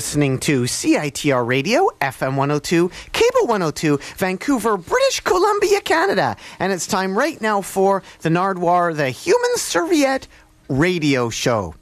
listening to CITR Radio, FM 102, Cable 102, Vancouver, British Columbia, Canada. And it's time right now for the Nardwuar, the Human Serviette radio show.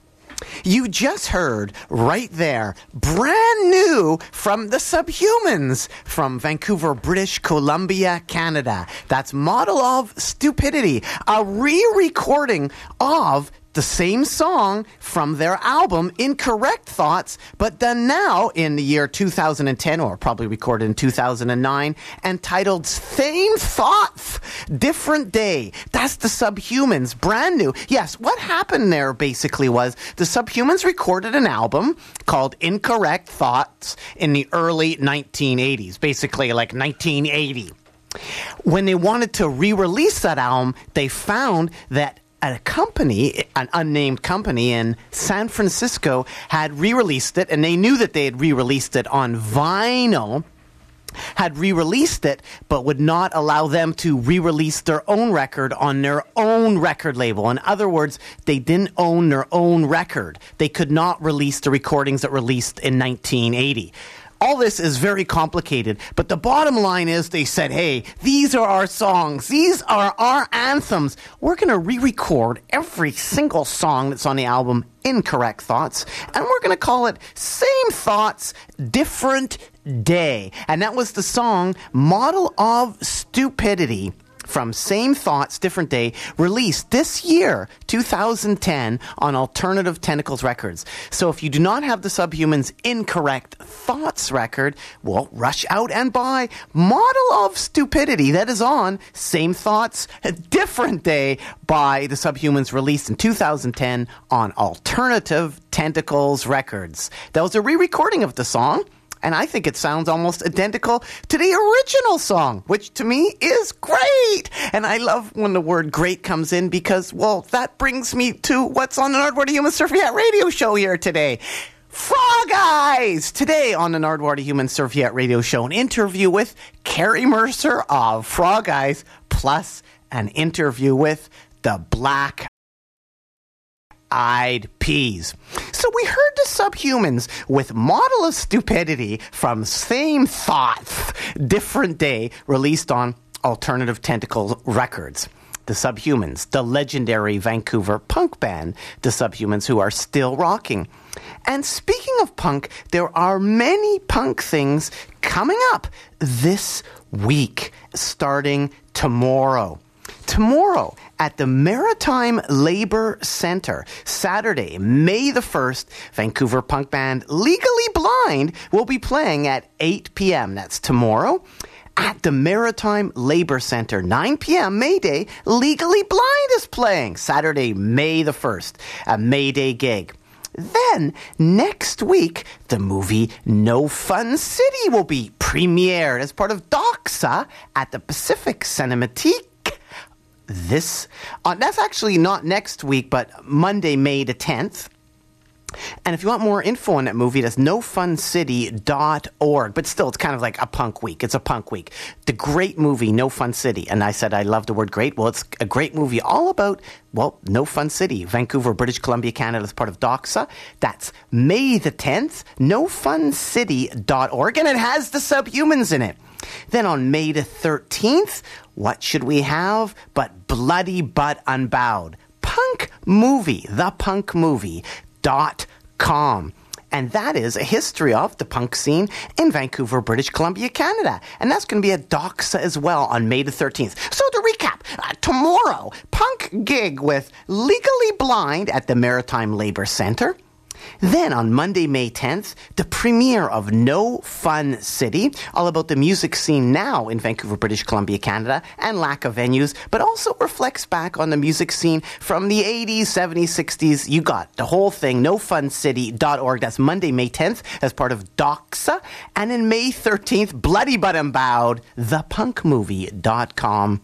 You just heard right there, brand new from the Subhumans from Vancouver, British Columbia, Canada. That's Model of Stupidity, a re recording of the same song from their album Incorrect Thoughts, but done now in the year 2010, or probably recorded in 2009, and titled Same Thoughts, Different Day. That's the Subhumans, brand new. Yes, what happened there basically was the Subhumans recorded an album called Incorrect Thoughts in the early 1980s, basically like 1980 when they wanted to re-release that album, they found that a company, an unnamed company in San Francisco, had re released it, and they knew that they had re released it on vinyl. Had re released it, but would not allow them to re release their own record on their own record label. In other words, they didn't own their own record. They could not release the recordings that released in 1980 all this is very complicated, but the bottom line is they said, hey, these are our songs. These are our anthems. We're going to re record every single song that's on the album, Incorrect Thoughts, and we're going to call it Same Thoughts, Different Day. And that was the song Model of Stupidity from Same Thoughts, Different Day, released this year, 2010, on Alternative Tentacles Records. So if you do not have the Subhumans Incorrect Thoughts record, well, rush out and buy Model of Stupidity that is on Same Thoughts, Different Day by the Subhumans, released in 2010 on Alternative Tentacles Records. That was a re recording of the song and I think it sounds almost identical to the original song, which to me is great. And I love when the word great comes in because, well, that brings me to what's on the Nardwuar Human Serviette radio show here today. Frog Eyes! Today on the Nardwuar Human Serviette radio show, an interview with Carey Mercer of Frog Eyes, plus an interview with the Black eyed peas. So we heard the subhumans with Model of Stupidity from Same Thoughts, Different Day, released on Alternative Tentacle Records. The Subhumans, the legendary Vancouver punk band, the Subhumans, who are still rocking. And speaking of punk, there are many punk things coming up this week, starting tomorrow. Tomorrow, at the Maritime Labor Center. Saturday, May the 1st, Vancouver punk band Legally Blind will be playing at 8 p.m. That's tomorrow at the Maritime Labor Center. 9 p.m. May Day, Legally Blind is playing. Saturday, May the 1st, a May Day gig. Then, next week, the movie No Fun City will be premiered as part of Doxa at the Pacific Cinematheque this. Uh, that's actually not next week, but Monday, May the 10th. And if you want more info on that movie, that's nofuncity.org. But still, it's kind of like a punk week. It's a punk week. The great movie, No Fun City. And I said I love the word great. Well, it's a great movie all about, well, No Fun City, Vancouver, British Columbia, Canada, as part of Doxa. That's May the 10th, nofuncity.org. And it has the subhumans in it. Then on May the 13th, what should we have but Bloody But Unbowed? Punk movie, the punk movie dot com. And that is a history of the punk scene in Vancouver, British Columbia, Canada. And that's going to be a Doxa as well on May the 13th. So to recap, uh, tomorrow, punk gig with Legally Blind at the Maritime Labor Center. Then on Monday, May 10th, the premiere of No Fun City, all about the music scene now in Vancouver, British Columbia, Canada, and lack of venues, but also reflects back on the music scene from the 80s, 70s, 60s. You got the whole thing, nofuncity.org. That's Monday, May 10th, as part of Doxa. And in May 13th, Bloody But Unbowed, thepunkmovie.com.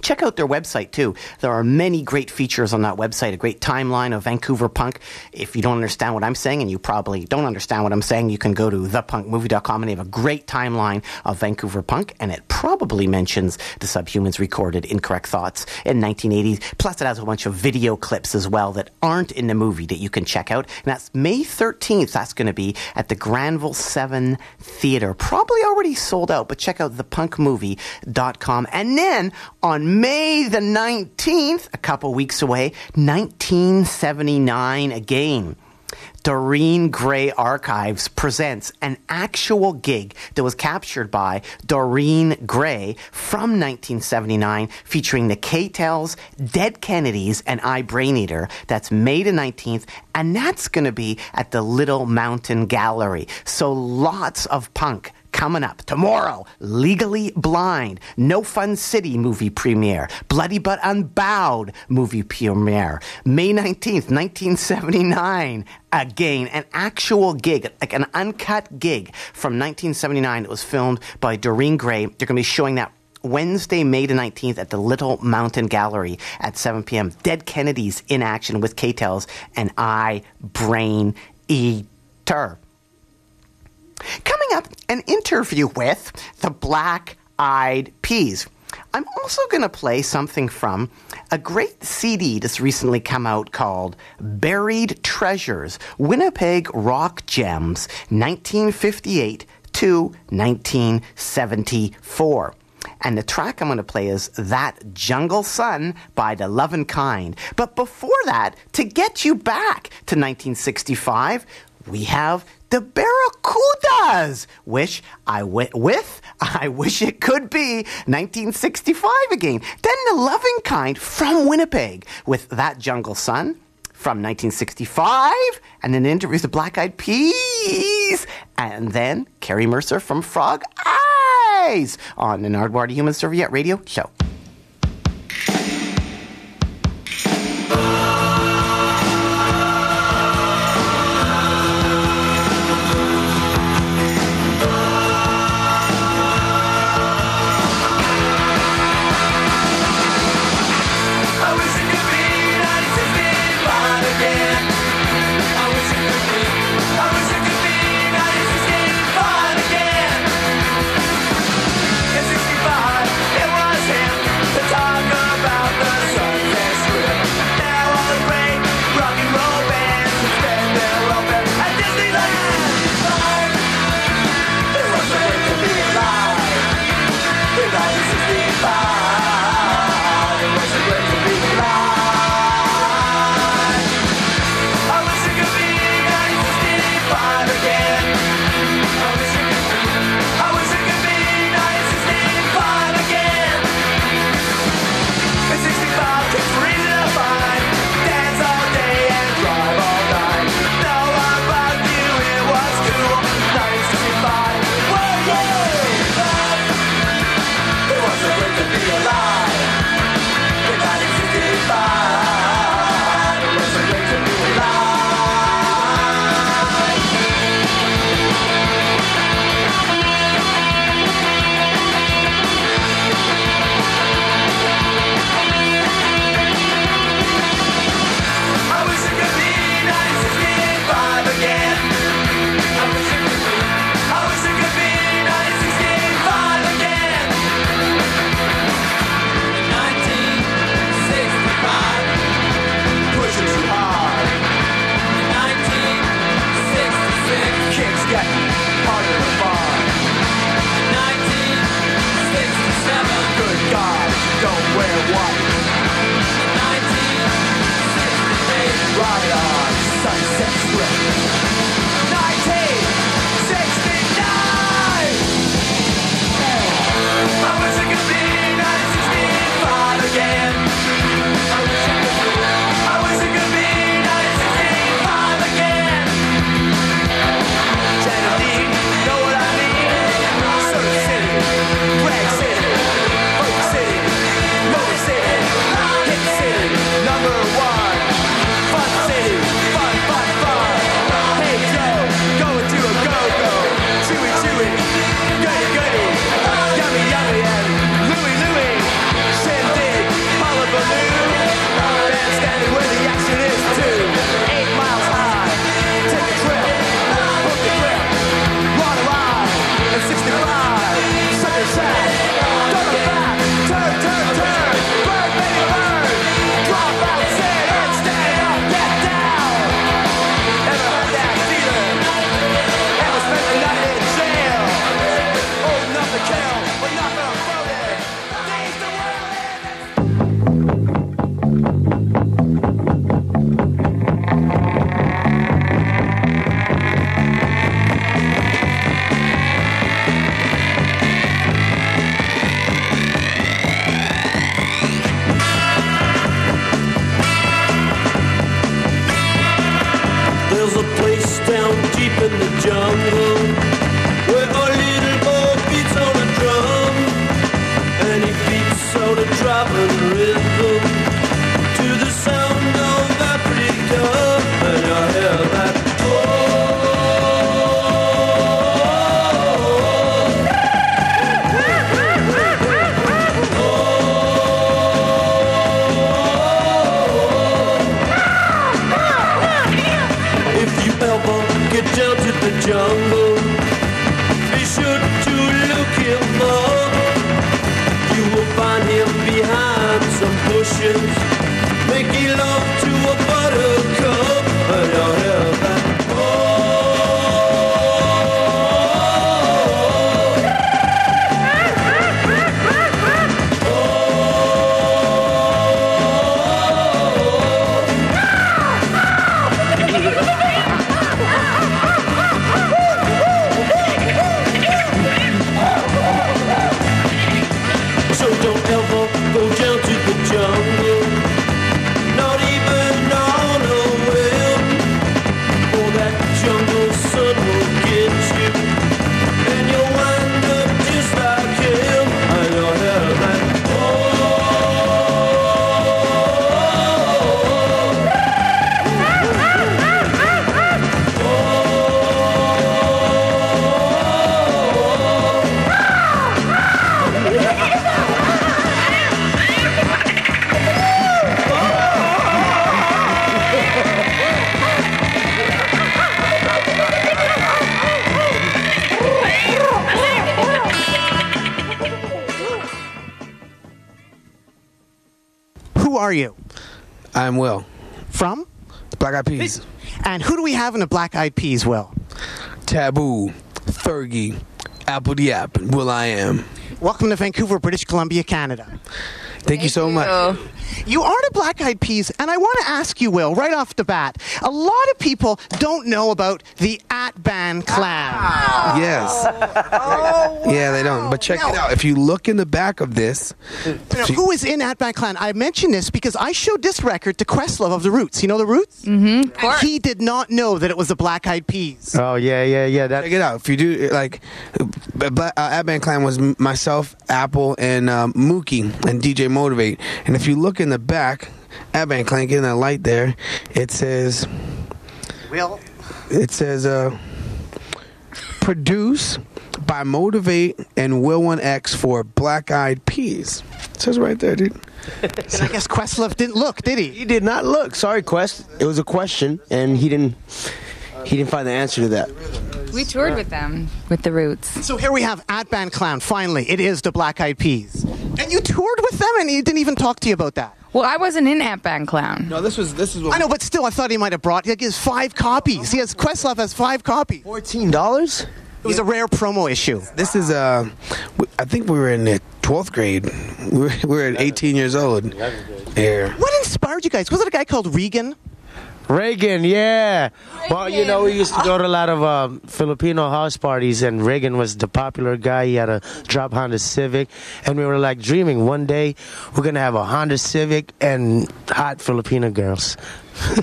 Check out their website too. There are many great features on that website, a great timeline of Vancouver punk. If you don't understand what I'm saying, and you probably don't understand what I'm saying, you can go to thepunkmovie.com and they have a great timeline of Vancouver punk, and it probably mentions the Subhumans recorded Incorrect Thoughts in 1980. Plus, it has a bunch of video clips as well that aren't in the movie that you can check out. And that's May 13th. That's going to be at the Granville 7 Theater. Probably already sold out, but check out thepunkmovie.com. And then on May the 19th, a couple weeks away, 1979 again. Doreen Gray Archives presents an actual gig that was captured by Doreen Gray from 1979 featuring the K-Tels, Dead Kennedys, and I Brain Eater. That's May the 19th, and that's going to be at the Little Mountain Gallery. So lots of punk coming up tomorrow. Legally blind no fun city movie premiere. Bloody but unbowed movie premiere. May 19th 1979 again an actual gig like an uncut gig from 1979 that was filmed by doreen gray. They're going to be showing that Wednesday, May the 19th at the Little Mountain Gallery at 7 p.m. Dead Kennedys in action with K-Tels and I Brain Eater. Coming up, an interview with the Black Eyed Peas. I'm also going to play something from a great CD that's recently come out called Buried Treasures Winnipeg Rock Gems 1958 to 1974. And the track I'm going to play is That Jungle Sun by The Lovin' Kind. But before that, to get you back to 1965, we have the Barracudas, which I went with. I wish it could be 1965 again. Then the loving kind from Winnipeg with that Jungle Sun from 1965, and then interviews the Black Eyed Peas, and then Carey Mercer from Frog Eyes on the Nardwuar Human Serviette Radio Show. I'm Will. From? The Black Eyed Peas. And who do we have in the Black Eyed Peas, Will? Taboo. Fergie. apl.de.ap. and will.i.am. Welcome to Vancouver, British Columbia, Canada. Thank, you so much. You are the Black Eyed Peas, and I want to ask you, Will, right off the bat. A lot of people don't know about the Atban Klann. Yes. Yeah, they don't. But check it out. If you look in the back of this, Now, who is in Atban Klann? I mentioned this because I showed this record to Questlove of the Roots. You know the Roots? Mm-hmm. And he did not know that it was the Black Eyed Peas. Oh yeah, yeah, yeah. That check it out. If you do like, uh, Black, uh, Atban Klann was m- myself, Apple, and um, Mookie, and DJ Motivate. And if you look in the back, Atban Klann, getting that light there, it says, Will? it says, uh, produce by Motivate and Will One X for Black Eyed Peas. It says right there, dude. And I guess Questlove didn't look, did he? he did not look. Sorry, Quest. It was a question, and he didn't. He didn't find the answer to that. We toured with them with the Roots. So here we have At Band Clown. Finally, it is the Black Eyed Peas. And you toured with them, and he didn't even talk to you about that. Well, I wasn't in Ant Band Clown. No, this was this is what I know, but still, I thought he might have brought. Like, he has five copies. He has Questlove has five copies. Fourteen dollars. It was a rare promo issue. This is uh, w- I think we were in the twelfth grade. We were, we were at eighteen years old. Here. What inspired you guys? Was it a guy called Regan? Reagan, yeah. Well, you know, we used to go to a lot of um, Filipino house parties, and Reagan was the popular guy. He had a drop Honda Civic, and we were like dreaming one day we're gonna have a Honda Civic and hot Filipino girls.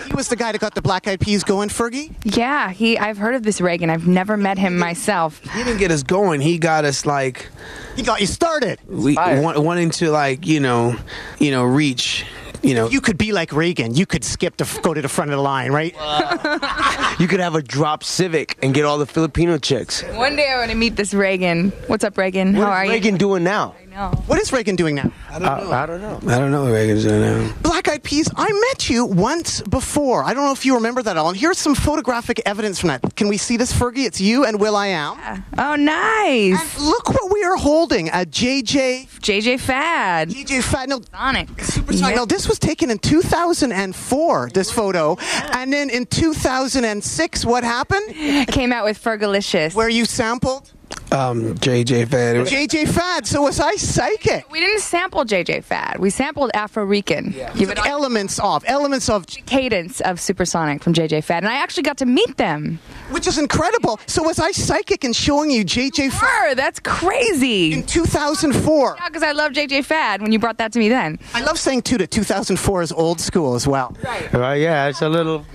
He was the guy that got the Black Eyed Peas going, Fergie. Yeah, he. I've heard of this Reagan. I've never met him myself. He didn't get us going. He got us like He got you started. we want, wanting to like you know, you know, reach. You know, You could be like Reagan. You could skip to f- go to the front of the line, right? You could have a drop Civic and get all the Filipino chicks. One day I want to meet this Reagan. What's up, Reagan? What How are you? Reagan doing now? You? I know. What is Reagan doing now? I don't know. I don't know. I don't know what Reagan's doing now. Black Eyed Peas, I met you once before. I don't know if you remember that, Alan. Here's some photographic evidence from that. Can we see this, Fergie? It's you and will.i.am. Oh, nice. Look what we are holding a JJ JJ Fad. JJ Fad. No, Sonic. Super Supersonic. Now, this was taken in 2004, this photo. And then in 2006, what happened? Came out with Fergalicious. Where you sampled Um, JJ Fad. JJ Fad. So was I psychic? We didn't sample JJ Fad. We sampled Afro Rican. Give it Like elements of, elements of, cadence of Supersonic from JJ Fad. And I actually got to meet them. which is incredible. So was I psychic in showing you JJ Fad Sure, that's crazy. in 2004? Yeah, because I love JJ Fad when you brought that to me then. I love saying too that 2004 is old school as well. Right? Yeah, it's a little.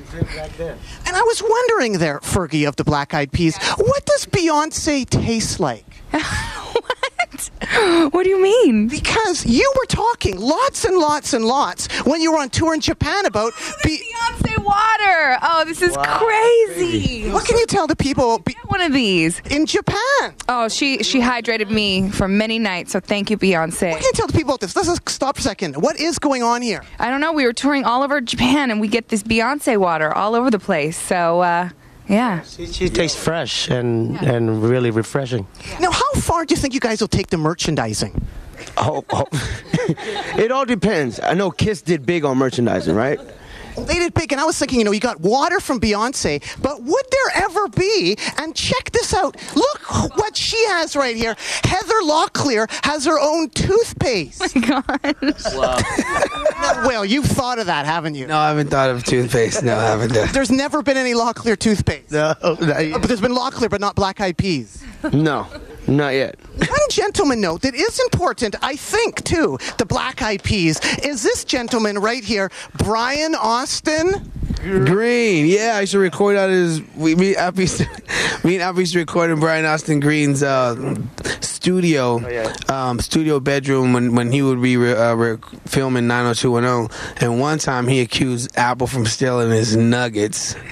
And I was wondering there, Fergie of the Black Eyed Peas, what does Beyonce taste like? what? What do you mean? Because you were talking lots and lots and lots when you were on tour in Japan about. Be- Beyonce water. Oh, this is crazy. what can you tell the people be- One of these. in Japan? Oh, she she hydrated me for many nights. So thank you, Beyonce. What can you tell the people about this? Let's just stop for a second. What is going on here? I don't know. We were touring all over Japan, and we get this Beyonce water all over the place. So uh, yeah. She, she tastes fresh and and really refreshing. Now, how far do you think you guys will take the merchandising? Oh, oh. it all depends. I know Kiss did big on merchandising, right? They did big, and I was thinking, you know, you got water from Beyonce, but would there ever be? And check this out. Look what she has right here. Heather Locklear has her own toothpaste. Now, Will, you've thought of that, haven't you? No, I haven't thought of toothpaste. No, I haven't done. There's never been any Locklear toothpaste. No, Uh, But there's been Locklear, but not Black Eyed Peas. No, not yet. One gentleman note that is important, I think, too, the Black Eyed Peas, is this gentleman right here, Brian Austin. Green, yeah, I used to record out his. We me, I used to, me and I used to record in Brian Austin Green's uh, studio, um, studio bedroom when, when he would be re, uh, re, filming 90210. And one time he accused Apple from stealing his nuggets.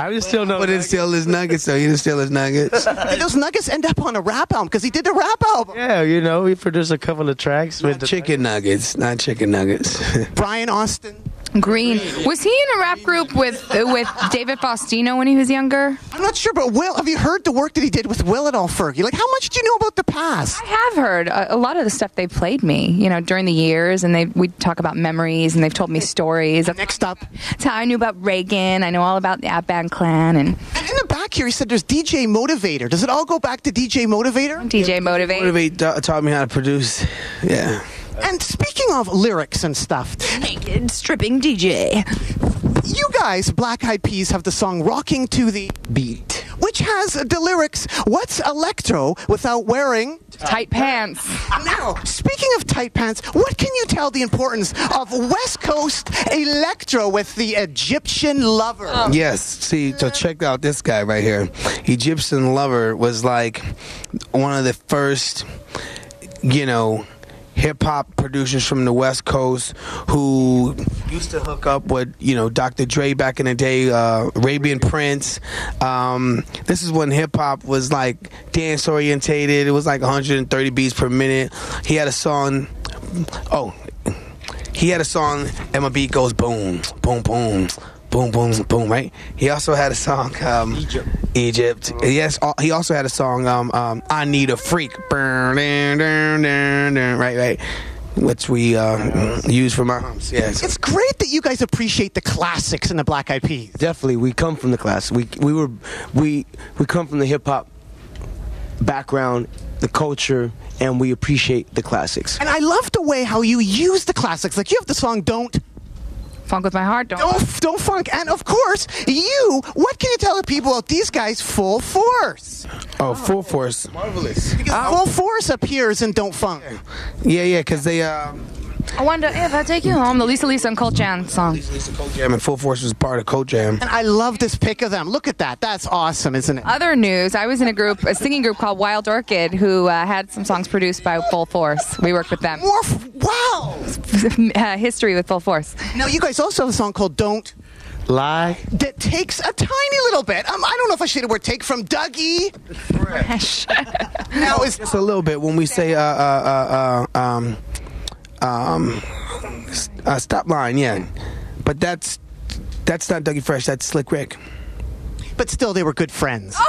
I just still know. But didn't steal his nuggets, though. He didn't steal his nuggets. Did those nuggets end up on a rap album? Because he did a rap album. Yeah, you know, he produced a couple of tracks with Not the chicken nuggets, not chicken nuggets. Brian Austin. Green. Was he in a rap group with with David Faustino when he was younger? I'm not sure, but Will, have you heard the work that he did with Will at all, Fergie? Like, how much do you know about the past? I have heard a, a lot of the stuff they played me, you know, during the years, and they we talk about memories, and they've told me stories. That's, Next up, that's how I knew about Reagan. I know all about the Atban Klann and and in the back here, he said there's DJ Motivator. Does it all go back to DJ Motivator? DJ Motivator. Motivate taught me how to produce. Yeah. And speaking of lyrics and stuff, Naked stripping DJ. you guys, Black Eyed Peas, have the song Rocking to the Beat. which has the lyrics, What's electro without wearing? Tight pants. Now, speaking of tight pants, what can you tell the importance of West Coast electro with the Egyptian lover? Oh. Yes. See, so check out this guy right here. Egyptian Lover was like one of the first, you know, hip hop producers from the West Coast who used to hook up with, you know, Dr. Dre back in the day, uh, Arabian Prince. Um, this is when hip hop was like dance orientated. It was like 130 beats per minute. He had a song. Oh, he had a song and my beat goes boom, boom, boom, boom, boom, boom, right? He also had a song, um, Egypt. Egypt. Yes, al- he also had a song, um, um, I Need a Freak, right, right, which we uh, use for my humps. Yes. It's great that you guys appreciate the classics in the Black Eyed Peas. Definitely, we come from the class. We we were we we come from the hip hop background, the culture, and we appreciate the classics. And I love the way how you use the classics. Like you have the song "Don't Funk with my heart. Don't. Don't Don't Funk," and of course you. What can you tell the people about these guys? Full Force. Oh, Full Force. Marvelous. Because Full Force appears in "Don't Funk." Yeah, yeah, because they, uh, I wonder if I take you home. The Lisa Lisa and Cult Jam song. Lisa Lisa Cult Jam and Full Force was part of Cult Jam. And I love this pic of them. Look at that. That's awesome, isn't it? Other news: I was in a group, a singing group called Wild Orchid, who uh, had some songs produced by Full Force. We worked with them. More. F- wow. uh, history with Full Force. Now you guys also have a song called "Don't." lie. That takes a tiny little bit. Um, I don't know if I should have word take from Dougie. Now it's Just a little bit when we say uh uh uh, uh um um uh, stop line, yeah. But that's that's not Dougie Fresh. That's Slick Rick. but still they were good friends.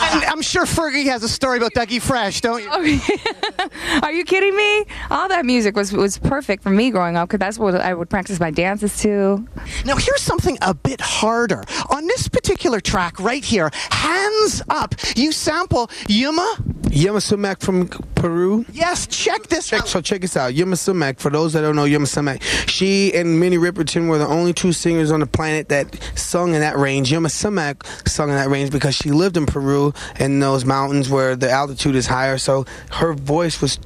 and I'm sure Fergie has a story about Dougie Fresh, don't you? Are you kidding me? All that music was was perfect for me growing up because that's what I would practice my dances to. Now here's something a bit harder. On this particular track right here, Hands Up, you sample Yma. Yma Sumac from Peru. Yes, check this Check, out. so check this out. Yma Sumac, for those that don't know Yma Sumac, she and Minnie Riperton were the only two singers on the planet that sung in that range. Yma Sumac sung in that range because she lived in Peru in those mountains where the altitude is higher. So her voice was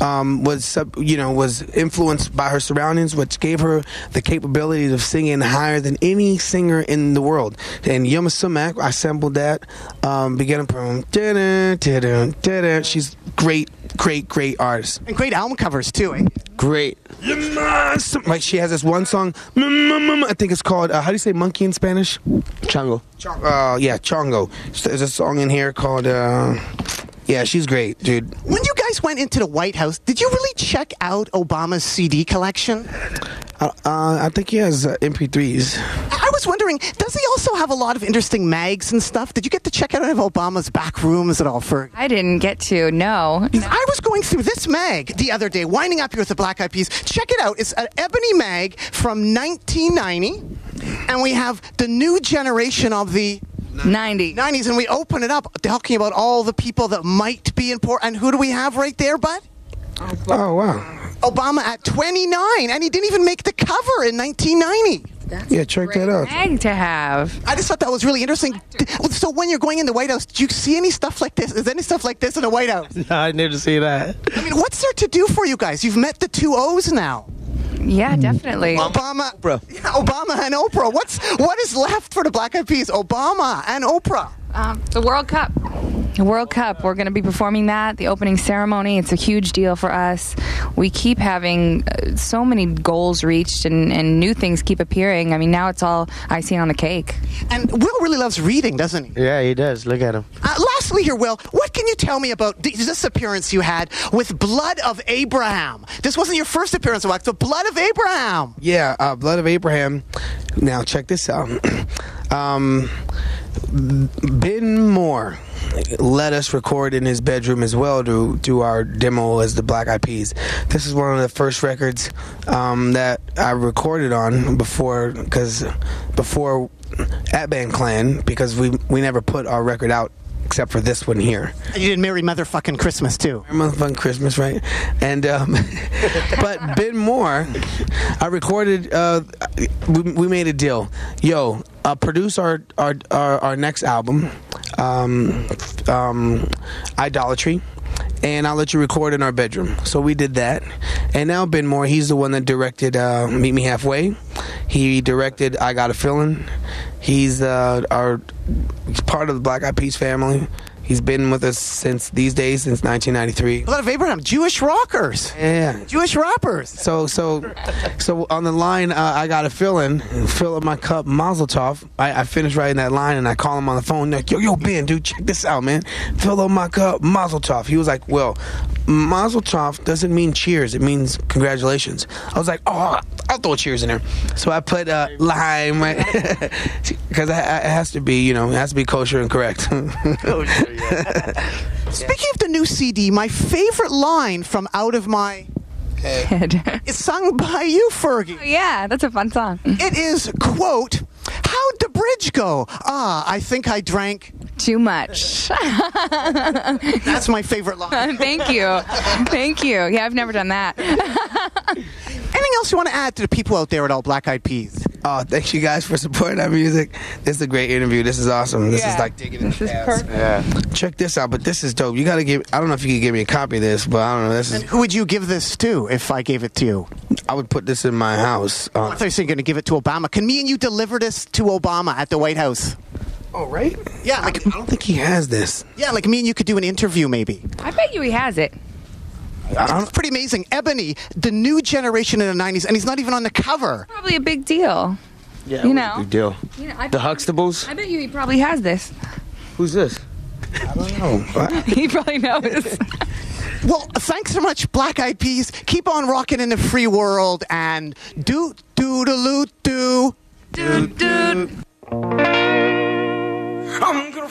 um, was you know was influenced by her surroundings, which gave her the capability of singing higher than any singer in the world. And Yma Sumac, I sampled that, um, beginning from. She's great, great, great artist. And great album covers too. Eh? Great. Like she has this one song, mm, mm, mm, I think it's called. Uh, how do you say monkey in Spanish? Chango. Uh, yeah, chongo. There's a song in here called. Uh, yeah, she's great, dude. When you guys went into the White House, did you really check out Obama's CD collection? Uh, uh, I think he has uh, MP3s. I was was wondering, does he also have a lot of interesting mags and stuff? Did you get to check out any of Obama's back rooms at all, Ferg? I didn't get to. No. I was going through this mag the other day, winding up here with the Black Eyed Peas. Check it out. It's an ebony mag from 1990, and we have the new generation of the 90. 90s, and we open it up talking about all the people that might be important. And who do we have right there, bud? Oh, oh wow. Obama at 29, and he didn't even make the cover in 1990. Yeah, check that out. Egg to have. I just thought that was really interesting. So when you're going in the White House, do you see any stuff like this? Is there any stuff like this in the White House? I need to see that. I mean, what's there to do for you guys? You've met the two O's now. Yeah, definitely. Obama, Oprah. Yeah, Obama and Oprah. What's what is left for the Black Eyed Peas? Obama and Oprah. Um, the World Cup. The World Cup. We're going to be performing that, the opening ceremony. It's a huge deal for us. We keep having uh, so many goals reached and, and new things keep appearing. I mean, now it's all icing on the cake. And Will really loves reading, doesn't he? Yeah, he does. Look at him. Uh, lastly, here, Will, what can you tell me about this appearance you had with Blood of Abraham? This wasn't your first appearance with Wax, but Blood of Abraham. Yeah, uh, Blood of Abraham. Now check this out. um, ben Mor let us record in his bedroom as well to do our demo as the Black Eyed Peas. This is one of the first records um, that I recorded on before, because before Atban Klann, because we we never put our record out except for this one here. You did Merry Motherfucking Christmas, too. Merry Motherfucking Christmas, right? And um, but Ben Mor, I recorded. Uh, we, we made a deal. Yo, uh, produce our our our, our next album, um, um, Eyedollartree. And I'll let you record in our bedroom. So we did that. And now Ben Mor, he's the one that directed uh, Meet Me Halfway. He directed I Got a Feeling. He's uh, our part of the Black Eyed Peas family. He's been with us since these days, since 1993. A lot of Abraham, Jewish rockers, Yeah. Jewish rappers. So so so on the line, uh, I got a feeling, fill up my cup, Mazel Tov. I, I finished writing that line and I call him on the phone. Like, yo, yo, Ben, dude, check this out, man. Fill up my cup, Mazel Tov. He was like, well, Mazel Tov doesn't mean cheers. It means congratulations. I was like, oh, I'll throw cheers in there. So I put uh, lime, because it has to be, you know, it has to be kosher and correct. Speaking of the new CD, my favorite line from Out of My Head is sung by you, Fergie. yeah, that's a fun song. It is, quote, How'd the bridge go? Ah, I think I drank. Too much. That's my favorite line. Thank you. Thank you. Yeah, I've never done that. Anything else you want to add to the people out there at All Black Eyed Peas? Oh, thank you guys for supporting our music. This is a great interview. This is awesome. This Yeah. is like digging in This the is past. perfect. Yeah. Check this out, but this is dope. You gotta give. I don't know if you could give me a copy of this, but I don't know. This is. Who would you give this to if I gave it to you? I would put this in my house. I Uh, thought you were going to give it to Obama. Can me and you deliver this to Obama at the White House? oh, right. Yeah, like I don't think he has this. yeah, like me and you could do an interview maybe. I bet you he has it. I don't, It's pretty amazing. Ebony, the new generation in the '90s, and he's not even on the cover. Probably a big deal. Yeah, You know. a big deal. You know, I The Huxtables. I bet you he probably has this. Who's this? I don't know. he probably knows. Well, thanks so much, Black Eyed Peas. Keep on rocking in the free world and do do do do do. dude, dude. I'm gonna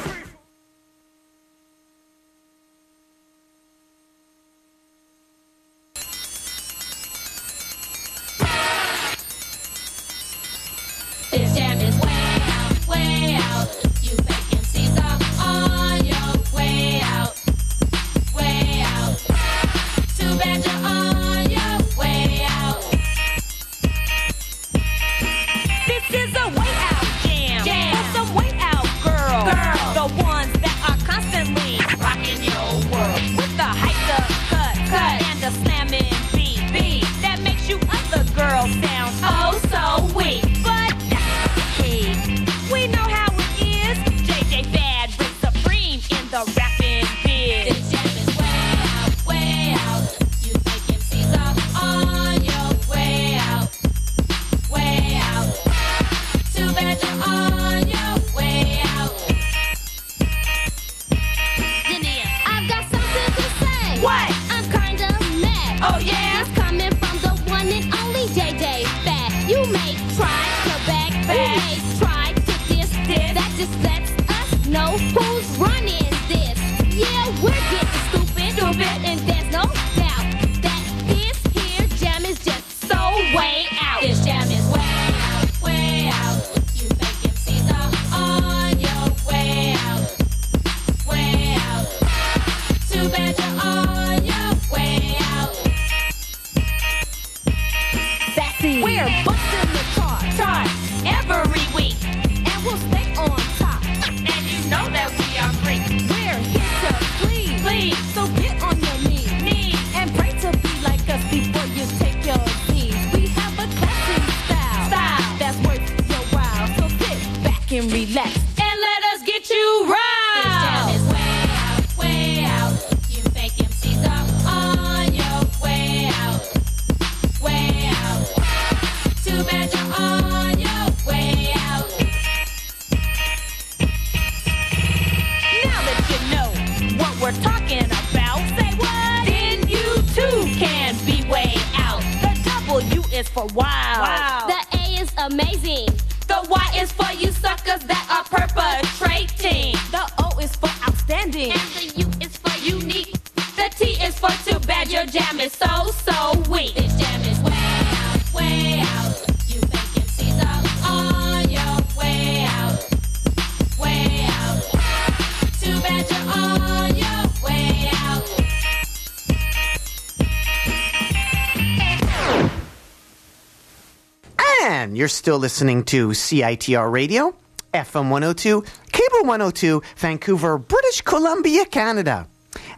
still listening to CITR Radio, FM 102, Cable 102, Vancouver, British Columbia, Canada.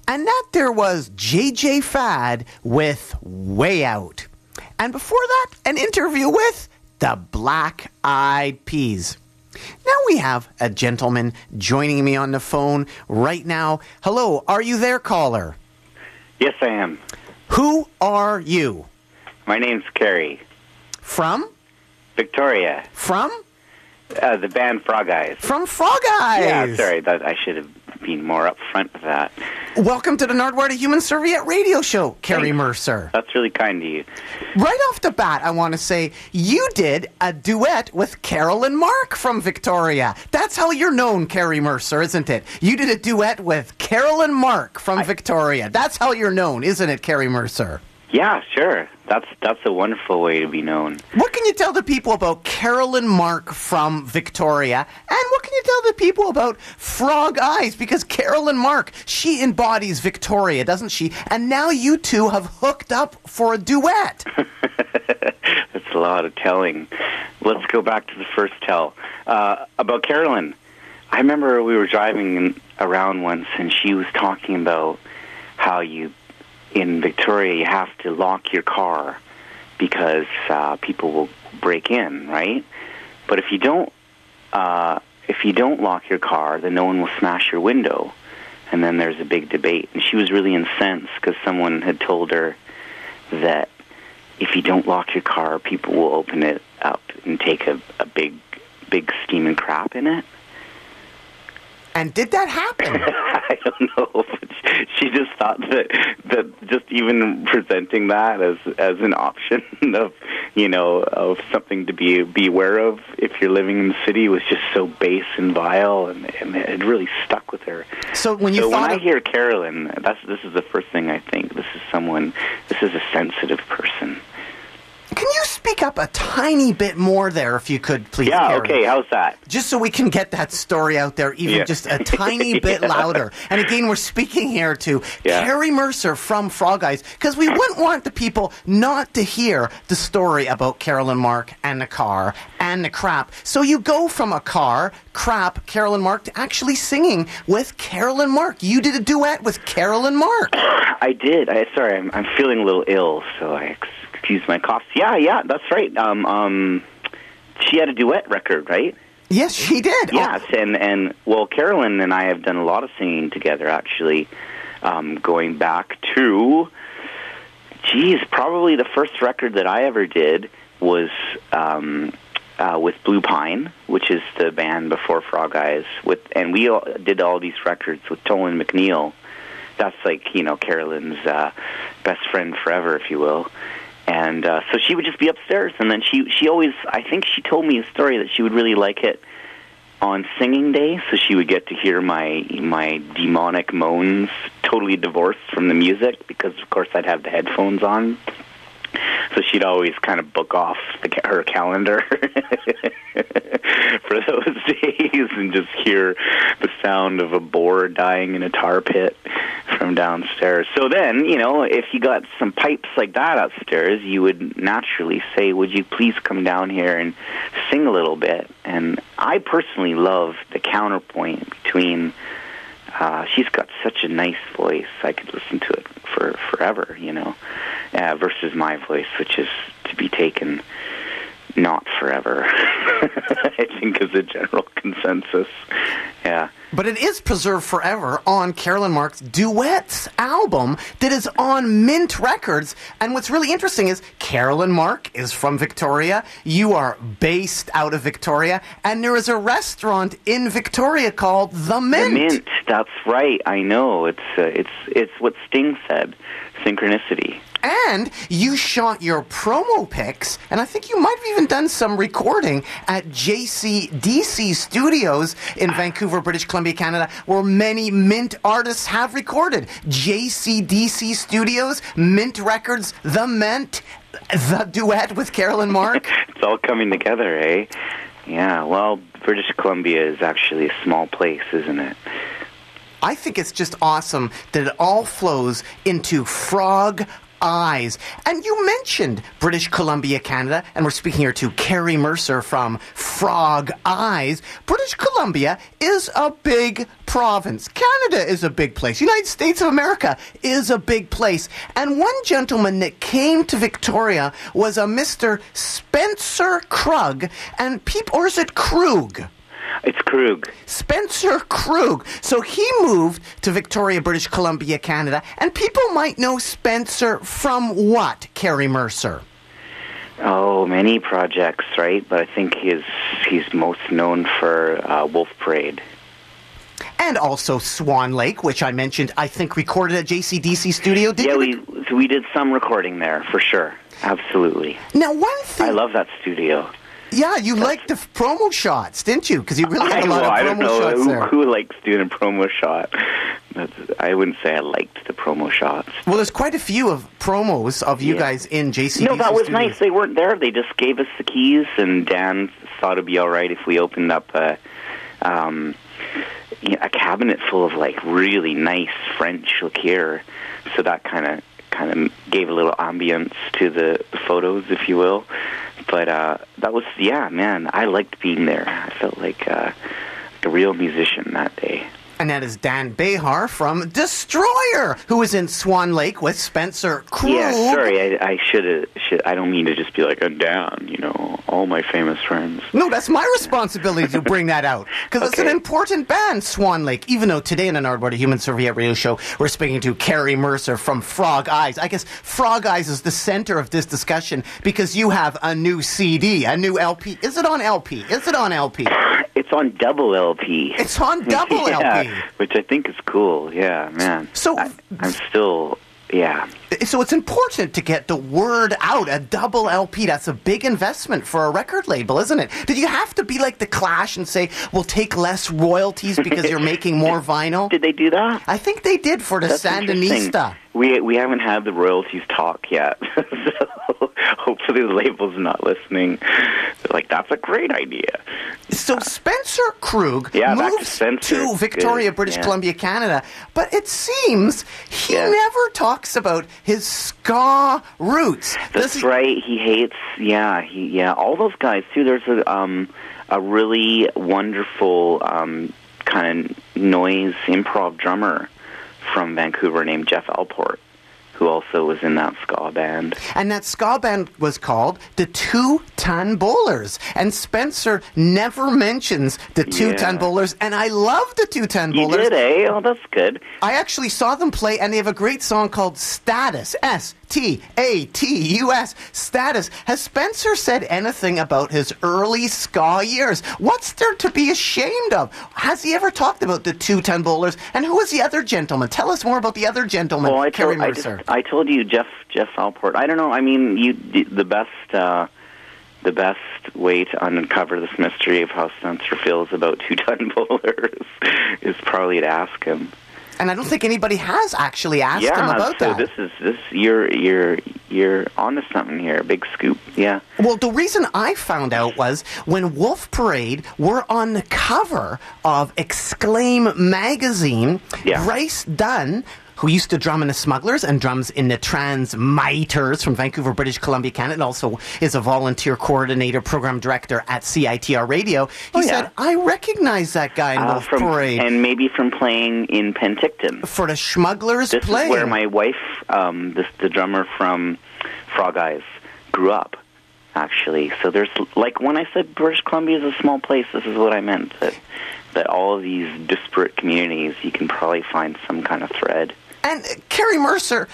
And that there was JJ Fad with Way Out. And before that, an interview with the Black Eyed Peas. Now we have a gentleman joining me on the phone right now. Hello, are you there, caller? Yes, I am. Who are you? My name's Carey. From? Victoria. From? Uh, the band Frog Eyes. From Frog Eyes. Yeah, sorry. That, I should have been more upfront with that. Welcome to the Nardwuar the Human Serviette radio show, Carey Thanks. Mercer. That's really kind of you. Right off the bat, I want to say you did a duet with Carolyn Mark from Victoria. That's how you're known, Carey Mercer, isn't it? You did a duet with Carolyn Mark from Victoria. That's how you're known, isn't it, Carey Mercer? Yeah, sure. That's that's a wonderful way to be known. What can you tell the people about Carolyn Mark from Victoria? And what can you tell the people about Frog Eyes? Because Carolyn Mark, she embodies Victoria, doesn't she? And now you two have hooked up for a duet. That's a lot of telling. Let's go back to the first tell uh, about Carolyn. I remember we were driving around once, and she was talking about how you in Victoria you have to lock your car because uh, people will break in, right? But if you don't, uh, if you don't lock your car, then no one will smash your window, and then there's a big debate. And she was really incensed because someone had told her that if you don't lock your car, people will open it up and take a, a big, big steaming crap in it. And did that happen? I don't know, but she just thought that that just even presenting that as as an option of you know of something to be be aware of if you're living in the city was just so base and vile, and, and it really stuck with her. So when you so when I hear Carolyn, that's this is the first thing I think. This is someone. This is a sensitive person. Can you speak up a tiny bit more there, if you could, please? Yeah. Okay. How's that? Just so we can get that story out there, even Yeah. just a tiny bit Yeah. louder. And again, we're speaking here to Yeah. Carey Mercer from Frog Eyes, because we wouldn't want the people not to hear the story about Carolyn Mark and the car and the crap. So you go from a car, crap, Carolyn Mark, to actually singing with Carolyn Mark. You did a duet with Carolyn Mark. I did. I sorry, I'm, I'm feeling a little ill, so I ex- my cough. Yeah, yeah, that's right. Um, um, she had a duet record, right? Yes, she did. Yes, and and well, Carolyn and I have done a lot of singing together, actually, um, going back to, geez, probably the first record that I ever did was um, uh, with Blue Pine, which is the band before Frog Eyes, with, and we all, did all these records with Tolan McNeil. That's like you know Carolyn's uh, best friend forever, if you will. And uh, so she would just be upstairs, and then she she always I think she told me a story that she would really like it on singing day, so she would get to hear my my demonic moans, totally divorced from the music, because of course I'd have the headphones on. So she'd always kind of book off the, her calendar for those days and just hear the sound of a boar dying in a tar pit from downstairs. So then, you know, if you got some pipes like that upstairs, you would naturally say, "Would you please come down here and sing a little bit?" And I personally love the counterpoint between uh, she's got such a nice voice. I could listen to it for forever, you know, uh, versus my voice, which is to be taken not forever. I think is a general consensus. Yeah. But it is preserved forever on Carolyn Mark's Duets album that is on Mint Records. And what's really interesting is Carolyn Mark is from Victoria. You are based out of Victoria. And there is a restaurant in Victoria called The Mint. The mint. That's right. I know. It's uh, it's it's what Sting said. Synchronicity. And you shot your promo pics, and I think you might have even done some recording at JCDC Studios in Vancouver, British Columbia, Canada, where many Mint artists have recorded. JCDC Studios, Mint Records, The Mint, the duet with Carolyn Mark. It's all coming together, eh? Yeah. Well, British Columbia is actually a small place, isn't it? I think it's just awesome that it all flows into Frog Eyes. And you mentioned British Columbia, Canada, and we're speaking here to Carey Mercer from Frog Eyes. British Columbia is a big province. Canada is a big place. United States of America is a big place. And one gentleman that came to Victoria was a Mr. Spencer Krug, and peop or is it Krug? It's Krug. Spencer Krug. So he moved to Victoria, British Columbia, Canada, and people might know Spencer from what, Carey Mercer? Oh, many projects, right? But I think he's he's most known for uh, Wolf Parade. And also Swan Lake, which I mentioned, I think recorded at JCDC Studio. Did yeah, you we we did some recording there for sure. Absolutely. Now, one thing. I love that studio. Yeah, you liked the promo shots, didn't you? Because you really had a lot well, I of don't promo know shots who, there. who likes doing a promo shot. That's, I wouldn't say I liked the promo shots. Well, there's quite a few of promos of you Yeah. guys in JCDC No, that was Studios. nice. They weren't there. They just gave us the keys, and Dan thought it'd be all right if we opened up a, um, you know, a cabinet full of like really nice French liqueur. So that kind of kind of gave a little ambience to the photos, if you will. But uh, that was yeah, man. I liked being there. I felt like uh, like a real musician that day. And that is Dan Bejar from Destroyer, who is in Swan Lake with Spencer Krug. Yeah, sorry, I, I should have. Should I don't mean to just be like, I'm down. You know, all my famous friends. No, that's my responsibility to bring that out because it's an important band, Swan Lake. Even though today in the Nardwater Human Serviette Radio Show, we're speaking to Carey Mercer from Frog Eyes. I guess Frog Eyes is the center of this discussion because you have a new CD, a new LP. Is it on LP? Is it on LP? It's on double LP. It's on double yeah, LP. which I think is cool. Yeah, man. So- I, I'm still, yeah. So it's important to get the word out. A double LP, that's a big investment for a record label, isn't it? Did you have to be like the Clash and say, we'll take less royalties because you're making more vinyl? Did they do that? I think they did for the That's. Sandinista. We we haven't had the royalties talk yet, so hopefully the label's not listening. They're like, that's a great idea. So Spencer Krug Yeah, to moves Spencer. to Victoria, Good. British Yeah. Columbia, Canada, but it seems he Yeah. never talks about his ska roots. That's he- right. He hates. Yeah, he yeah. All those guys too. There's a um a really wonderful um kind of noise improv drummer from Vancouver named Jeff Alport, who also was in that ska band. And that ska band was called the Two Ton Bowlers. And Spencer never mentions the Two Ton Yeah. Bowlers. And I love the Two Ton You Bowlers. did, eh? Oh, that's good. I actually saw them play, and they have a great song called Status. S T A T U S. Status. Has Spencer said anything about his early ska years? What's there to be ashamed of? Has he ever talked about the two ton bowlers? And who was the other gentleman? Tell us more about the other gentleman, Well, I told, I, just, I told you Jeff Jeff Alport. I don't know. I mean, you the best uh, the best way to uncover this mystery of how Spencer feels about two ton bowlers is probably to ask him. And I don't think anybody has actually asked yeah, him about so that. this is this you're you're you're onto something here. a Big scoop. Yeah. Well, the reason I found out was when Wolf Parade were on the cover of Exclaim magazine, Yeah. Bryce Dunn, who used to drum in the Smugglers and drums in the Tranzmitors from Vancouver, British Columbia, Canada, and also is a volunteer coordinator, program director at CITR Radio. He Oh, yeah. said, I recognize that guy in Uh, Wolf from Parade. and maybe from playing in Penticton. for the Smugglers This playing. is where my wife, um, this the drummer from Frog Eyes, grew up. Actually, so there's like when I said British Columbia is a small place, this is what I meant. That that all of these disparate communities, you can probably find some kind of thread. And uh, Carey Mercer,